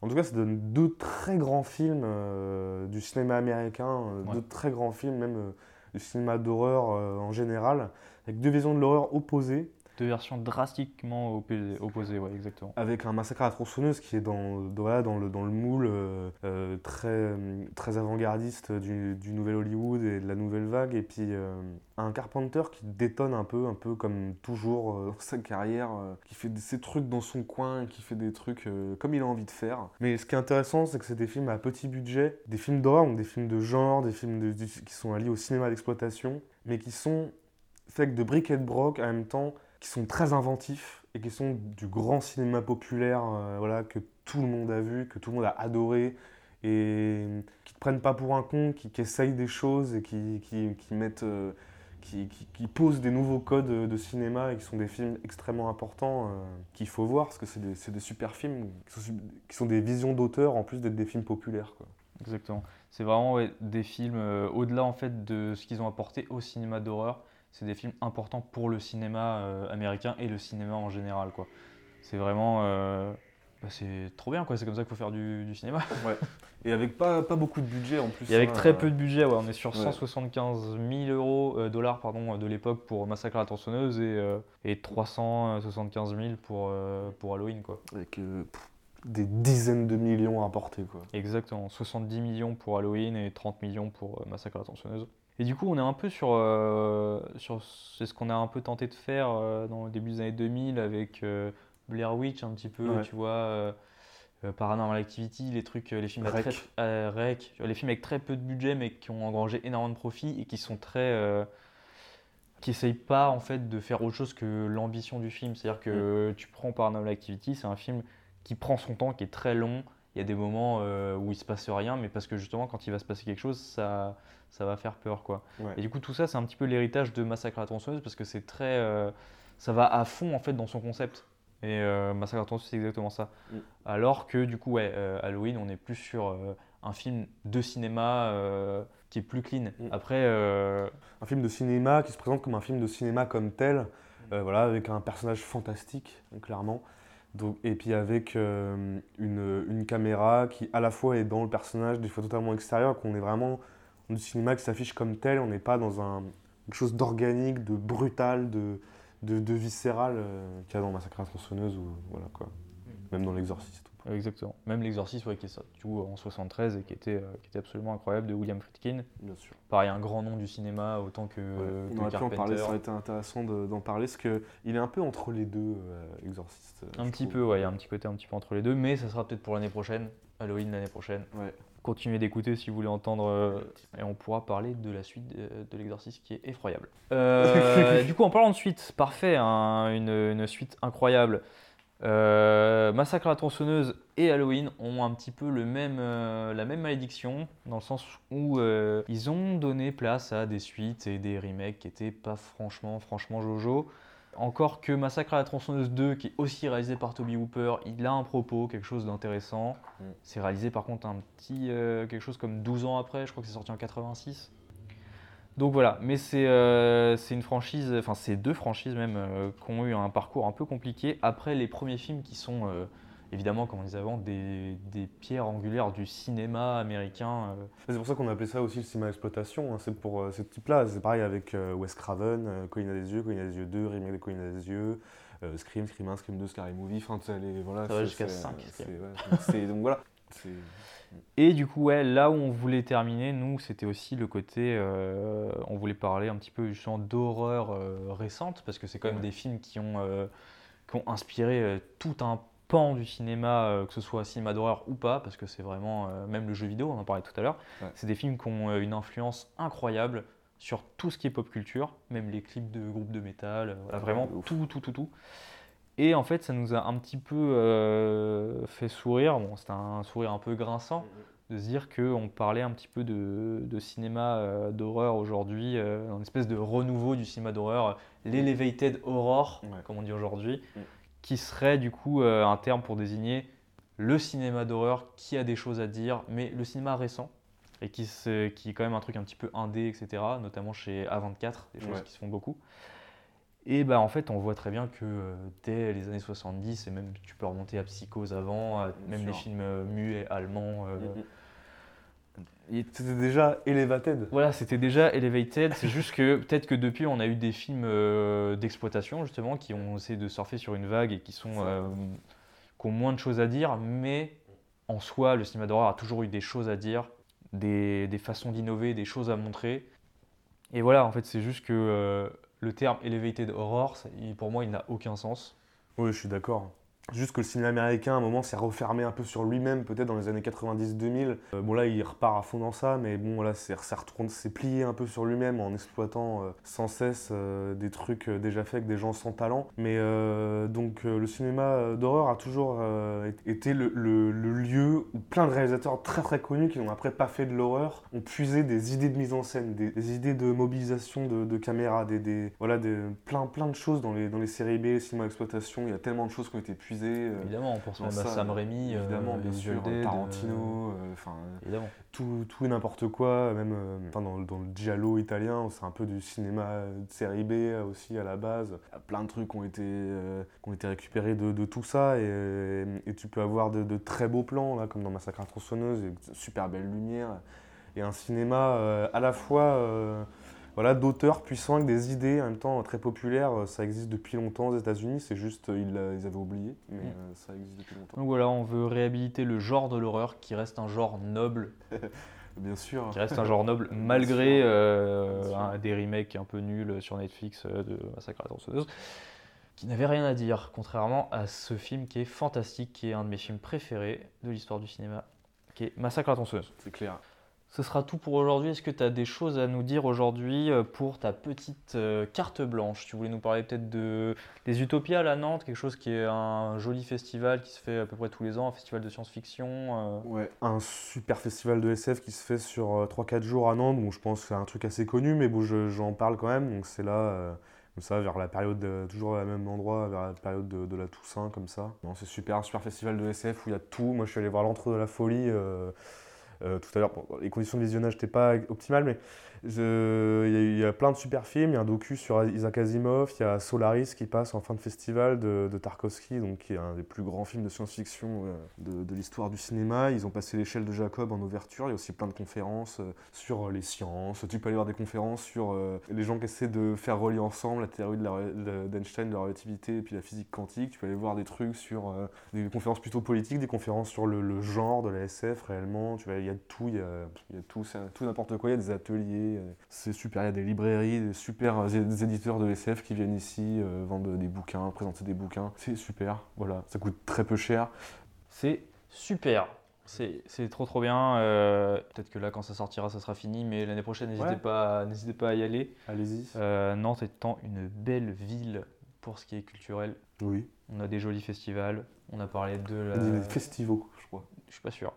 en tout cas, ça donne deux très grands films euh, du cinéma américain, euh, Ouais. deux très grands films même euh, du cinéma d'horreur en général, avec deux visions de l'horreur opposées. Versions drastiquement opposées, ouais, exactement. avec un massacre à la tronçonneuse qui est dans, dans, le, dans le moule euh, euh, très, très avant-gardiste du, du nouvel Hollywood et de la nouvelle vague, et puis euh, un Carpenter qui détonne un peu, un peu comme toujours dans sa carrière, qui fait ses trucs dans son coin, qui fait des trucs comme il a envie de faire. Mais ce qui est intéressant, c'est que c'est des films à petit budget, des films d'horreur, donc des films de genre, des films de- qui sont alliés au cinéma d'exploitation, mais qui sont fait avec de briques et de broc en même temps qui sont très inventifs et qui sont du grand cinéma populaire euh, voilà, que tout le monde a vu, que tout le monde a adoré et qui te prennent pas pour un con, qui, essayent des choses et qui, qui, qui mettent, euh, qui, qui- posent des nouveaux codes de cinéma et qui sont des films extrêmement importants euh, qu'il faut voir parce que c'est des, des super films qui sont, des visions d'auteur en plus d'être des films populaires. Quoi. Exactement. C'est vraiment des films, au-delà en fait de ce qu'ils ont apporté au cinéma d'horreur, c'est des films importants pour le cinéma euh, américain et le cinéma en général. quoi. C'est vraiment. euh, bah, c'est trop bien, quoi. c'est comme ça qu'il faut faire du, du cinéma. Et avec pas, pas beaucoup de budget en plus. Et avec hein, très euh, peu de budget, ouais, on est sur ouais. 175 000 euros, dollars pardon, de l'époque pour Massacre à la tronçonneuse et, et 375 000 pour, pour Halloween. Quoi. Avec pff, des dizaines de millions à apporter. Quoi. Exactement, 70 millions pour Halloween et 30 millions pour Massacre à la tronçonneuse. Et du coup, on est un peu sur, euh, sur c'est ce qu'on a un peu tenté de faire euh, dans le début des années 2000 avec euh, Blair Witch un petit peu, Ouais. tu vois, Paranormal Activity, les trucs, les films à Rec. très, Rec, les films avec très peu de budget mais qui ont engrangé énormément de profits et qui sont très, qui essayent pas en fait de faire autre chose que l'ambition du film. C'est-à-dire que tu prends Paranormal Activity, c'est un film qui prend son temps, qui est très long. Il y a des moments où il se passe rien, mais parce que justement, quand il va se passer quelque chose, ça, ça va faire peur, quoi. Ouais. Et du coup, tout ça, c'est un petit peu l'héritage de Massacre à la tronçonneuse, parce que c'est très, euh, ça va à fond en fait dans son concept. Et euh, Massacre à la tronçonneuse, c'est exactement ça. Mm. Alors que du coup, ouais, euh, Halloween, on est plus sur un film de cinéma qui est plus clean. Mm. Après, Un film de cinéma qui se présente comme un film de cinéma comme tel, euh, voilà, avec un personnage fantastique, clairement. Donc, et puis avec euh, une, une caméra qui à la fois est dans le personnage, des fois totalement extérieur, qu'on est vraiment du cinéma qui s'affiche comme tel, on n'est pas dans un, quelque chose d'organique, de brutal, de, de, de viscéral euh, qu'il y a dans Massacre à la tronçonneuse ou voilà quoi. Même dans l'exorciste. exactement. Même l'exorciste, ouais, qui est sorti du coup, en 73 et qui était, euh, qui était absolument incroyable de William Friedkin. Bien sûr. Pareil, un grand nom du cinéma autant que, Ouais, que on aurait pu en parler, ça aurait été intéressant de- d'en parler, parce qu'il est un peu entre les deux, euh, Exorciste. euh, Un petit trouve. peu, ouais, il y a un petit côté un petit peu entre les deux, mais ça sera peut-être pour l'année prochaine, Halloween l'année prochaine. Ouais. Continuez d'écouter si vous voulez entendre, euh, et on pourra parler de la suite de, de l'exorcisme qui est effroyable. Euh, du coup, en parlant de suite, parfait, hein, une, une suite incroyable. Euh, Massacre à la tronçonneuse et Halloween ont un petit peu le même, euh, la même malédiction, dans le sens où euh, ils ont donné place à des suites et des remakes qui étaient pas franchement, franchement jojo. Encore que Massacre à la tronçonneuse 2, qui est aussi réalisé par Toby Hooper, il a un propos, quelque chose d'intéressant. Mm. C'est réalisé par contre un petit, euh, quelque chose comme 12 ans après, je crois que c'est sorti en 86. Donc voilà, mais c'est euh, c'est une franchise, enfin c'est deux franchises même, euh, qui ont eu un parcours un peu compliqué après les premiers films qui sont évidemment, comme on disait avant, des, des pierres angulaires du cinéma américain. euh. C'est pour ça qu'on appelait ça aussi le cinéma exploitation. hein. C'est pour euh, ce type-là. C'est pareil avec euh, Wes Craven, euh, il a des yeux, il a des yeux 2, remake de il a des yeux, euh, Scream, Scream 1, Scream 2, Scary Movie. Enfin, les- voilà. Ça va c'est- jusqu'à c'est- cinq, c'est- Scream. ouais, donc c'est- donc voilà. C'est- Et du coup, ouais, là où on voulait terminer, nous, c'était aussi le côté. euh, on voulait parler un petit peu justement d'horreur euh, récente, parce que c'est quand même Ouais. des films qui ont, euh, qui ont inspiré tout un pan du cinéma, euh, que ce soit cinéma d'horreur ou pas, parce que c'est vraiment. euh, même le jeu vidéo, on en parlait tout à l'heure. Ouais. C'est des films qui ont euh, une influence incroyable sur tout ce qui est pop culture, même les clips de groupes de métal, voilà, vraiment tout, tout, tout, tout. Et en fait, ça nous a un petit peu fait sourire. Bon, c'était un sourire un peu grinçant de se dire qu'on parlait un petit peu de, de cinéma euh, d'horreur aujourd'hui, euh, une espèce de renouveau du cinéma d'horreur, l'elevated horror, Ouais. comme on dit aujourd'hui, Mm. Qui serait du coup euh, un terme pour désigner le cinéma d'horreur qui a des choses à dire, mais le cinéma récent, et qui, se- qui est quand même un truc un petit peu indé, etc., notamment chez A24, des choses Ouais. qui se font beaucoup. Et bah en fait, on voit très bien que euh, dès les années 70, et même tu peux remonter à Psychose avant, à même les films euh, muets allemands. euh, Mhm. C'était déjà Elevated. Voilà, c'était déjà Elevated. C'est juste que peut-être que depuis, on a eu des films euh, d'exploitation, justement, qui ont essayé de surfer sur une vague et qui, sont, euh, qui ont moins de choses à dire. Mais en soi, le cinéma d'horreur a toujours eu des choses à dire, des, des façons d'innover, des choses à montrer. Et voilà, en fait, c'est juste que euh, le terme Elevated Horror, pour moi, il n'a aucun sens. Oui, je suis d'accord. Juste que le cinéma américain, à un moment, s'est refermé un peu sur lui-même, peut-être dans les années 90-2000. Euh, bon, là, il repart à fond dans ça, mais bon, là, c'est c'est plié un peu sur lui-même en exploitant euh, sans cesse euh, des trucs déjà faits avec des gens sans talent. Mais donc, le cinéma d'horreur a toujours été le, lieu où plein de réalisateurs très très connus qui n'ont après pas fait de l'horreur ont puisé des idées de mise en scène, des, idées de mobilisation de, de caméra, des, des- voilà, des, plein, plein de choses dans les, dans les séries B, les cinémas d'exploitation. Il y a tellement de choses qui ont été puisées. Euh, Évidemment, on pense même à ça, Sam Raimi, euh, évidemment, bien sûr, Tarantino, euh, enfin tout, tout et n'importe quoi, même dans, dans le giallo italien, c'est un peu du cinéma de série B aussi à la base. Plein de trucs qui ont été, qui ont été récupérés de, de tout ça, et, et tu peux avoir de, de très beaux plans, là, comme dans Massacre à tronçonneuse, super belle lumière, et un cinéma euh, à la fois euh, voilà, d'auteurs puissants avec des idées, en même temps très populaires. Euh, Ça existe depuis longtemps aux États-Unis, c'est juste euh, ils, l'a- ils avaient oublié, mais Mm. euh, ça existe depuis longtemps. Donc voilà, on veut réhabiliter le genre de l'horreur qui reste un genre noble, Bien sûr. qui reste un genre noble malgré euh, des remakes un peu nuls sur Netflix euh, de Massacre à la tronçonneuse, qui n'avaient rien à dire, contrairement à ce film qui est fantastique, qui est un de mes films préférés de l'histoire du cinéma, qui est Massacre à la tronçonneuse. C'est clair. Ce sera tout pour aujourd'hui. Est-ce que tu as des choses à nous dire aujourd'hui euh, pour ta petite euh, carte blanche? Tu voulais nous parler peut-être de, des Utopiales à Nantes, quelque chose qui est un joli festival qui se fait à peu près tous les ans, un festival de science-fiction. euh. Ouais. Un super festival de SF qui se fait sur euh, 3-4 jours à Nantes. Bon, je pense que c'est un truc assez connu, mais bon, je- j'en parle quand même. Donc c'est là, comme ça, vers la période, de- toujours au même endroit, vers la période de, de la Toussaint, comme ça. Non, c'est super, super festival de SF où il y a tout. Moi, je suis allé voir l'entre de la folie. Tout à l'heure, les conditions de visionnage n'étaient pas optimales, mais il y, a- plein de super films. Il y a un docu sur Isaac Asimov, il y a Solaris qui passe en fin de festival de, de Tarkovsky, donc qui est un des plus grands films de science-fiction euh, de, l'histoire du cinéma. Ils ont passé l'échelle de Jacob en ouverture. Il y a aussi plein de conférences euh, sur les sciences. Tu peux aller voir des conférences sur euh, les gens qui essaient de faire relier ensemble la théorie d'Einstein de la relativité et puis la physique quantique. Tu peux aller voir des trucs sur euh, des conférences plutôt politiques, des conférences sur le, le genre de la SF réellement. Tu il y a tout, il y a, il y a tout, tout n'importe quoi. Il y a des ateliers, euh, c'est super. Il y a des librairies, des super euh, des éditeurs de SF qui viennent ici euh, vendre des bouquins, présenter des bouquins. C'est super. Voilà, ça coûte très peu cher. C'est super. C'est trop trop bien. euh, Peut-être que là, quand ça sortira, ça sera fini, mais l'année prochaine, n'hésitez Ouais. pas, n'hésitez pas à y aller. Allez-y. Euh, Nantes étant une belle ville pour ce qui est culturel. Oui. On a des jolis festivals. On a parlé de la... Des festivals, je crois. Je suis pas sûr.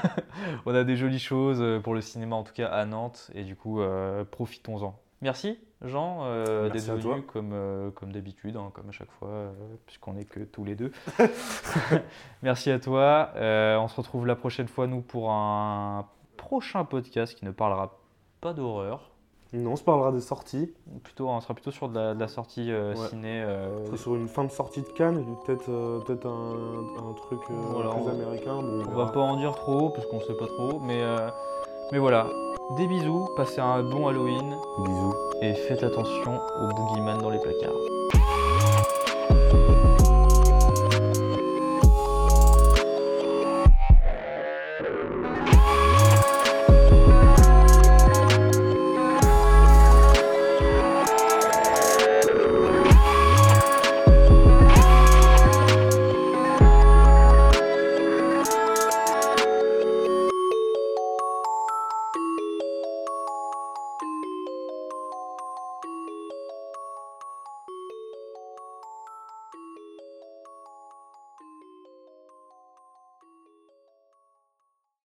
on a des jolies choses euh, pour le cinéma, en tout cas à Nantes, et du coup, euh, profitons-en. Merci Jean euh, d'être venu comme, euh, comme d'habitude, hein, comme à chaque fois, puisqu'on est que tous les deux. Merci à toi. On se retrouve la prochaine fois, nous, pour un prochain podcast qui ne parlera pas d'horreur. Non, on se parlera des sorties. Plutôt, on sera plutôt sur de la, de la sortie euh, Ouais. ciné. euh, On sera sur une fin de sortie de Cannes, peut-être euh, peut-être un, un truc euh, Voilà, plus on- américain. Bon, On va pas en dire trop parce qu'on sait pas trop, mais, euh, mais voilà. Des bisous, passez un bon Halloween Bisous. et faites attention aux boogeyman dans les placards.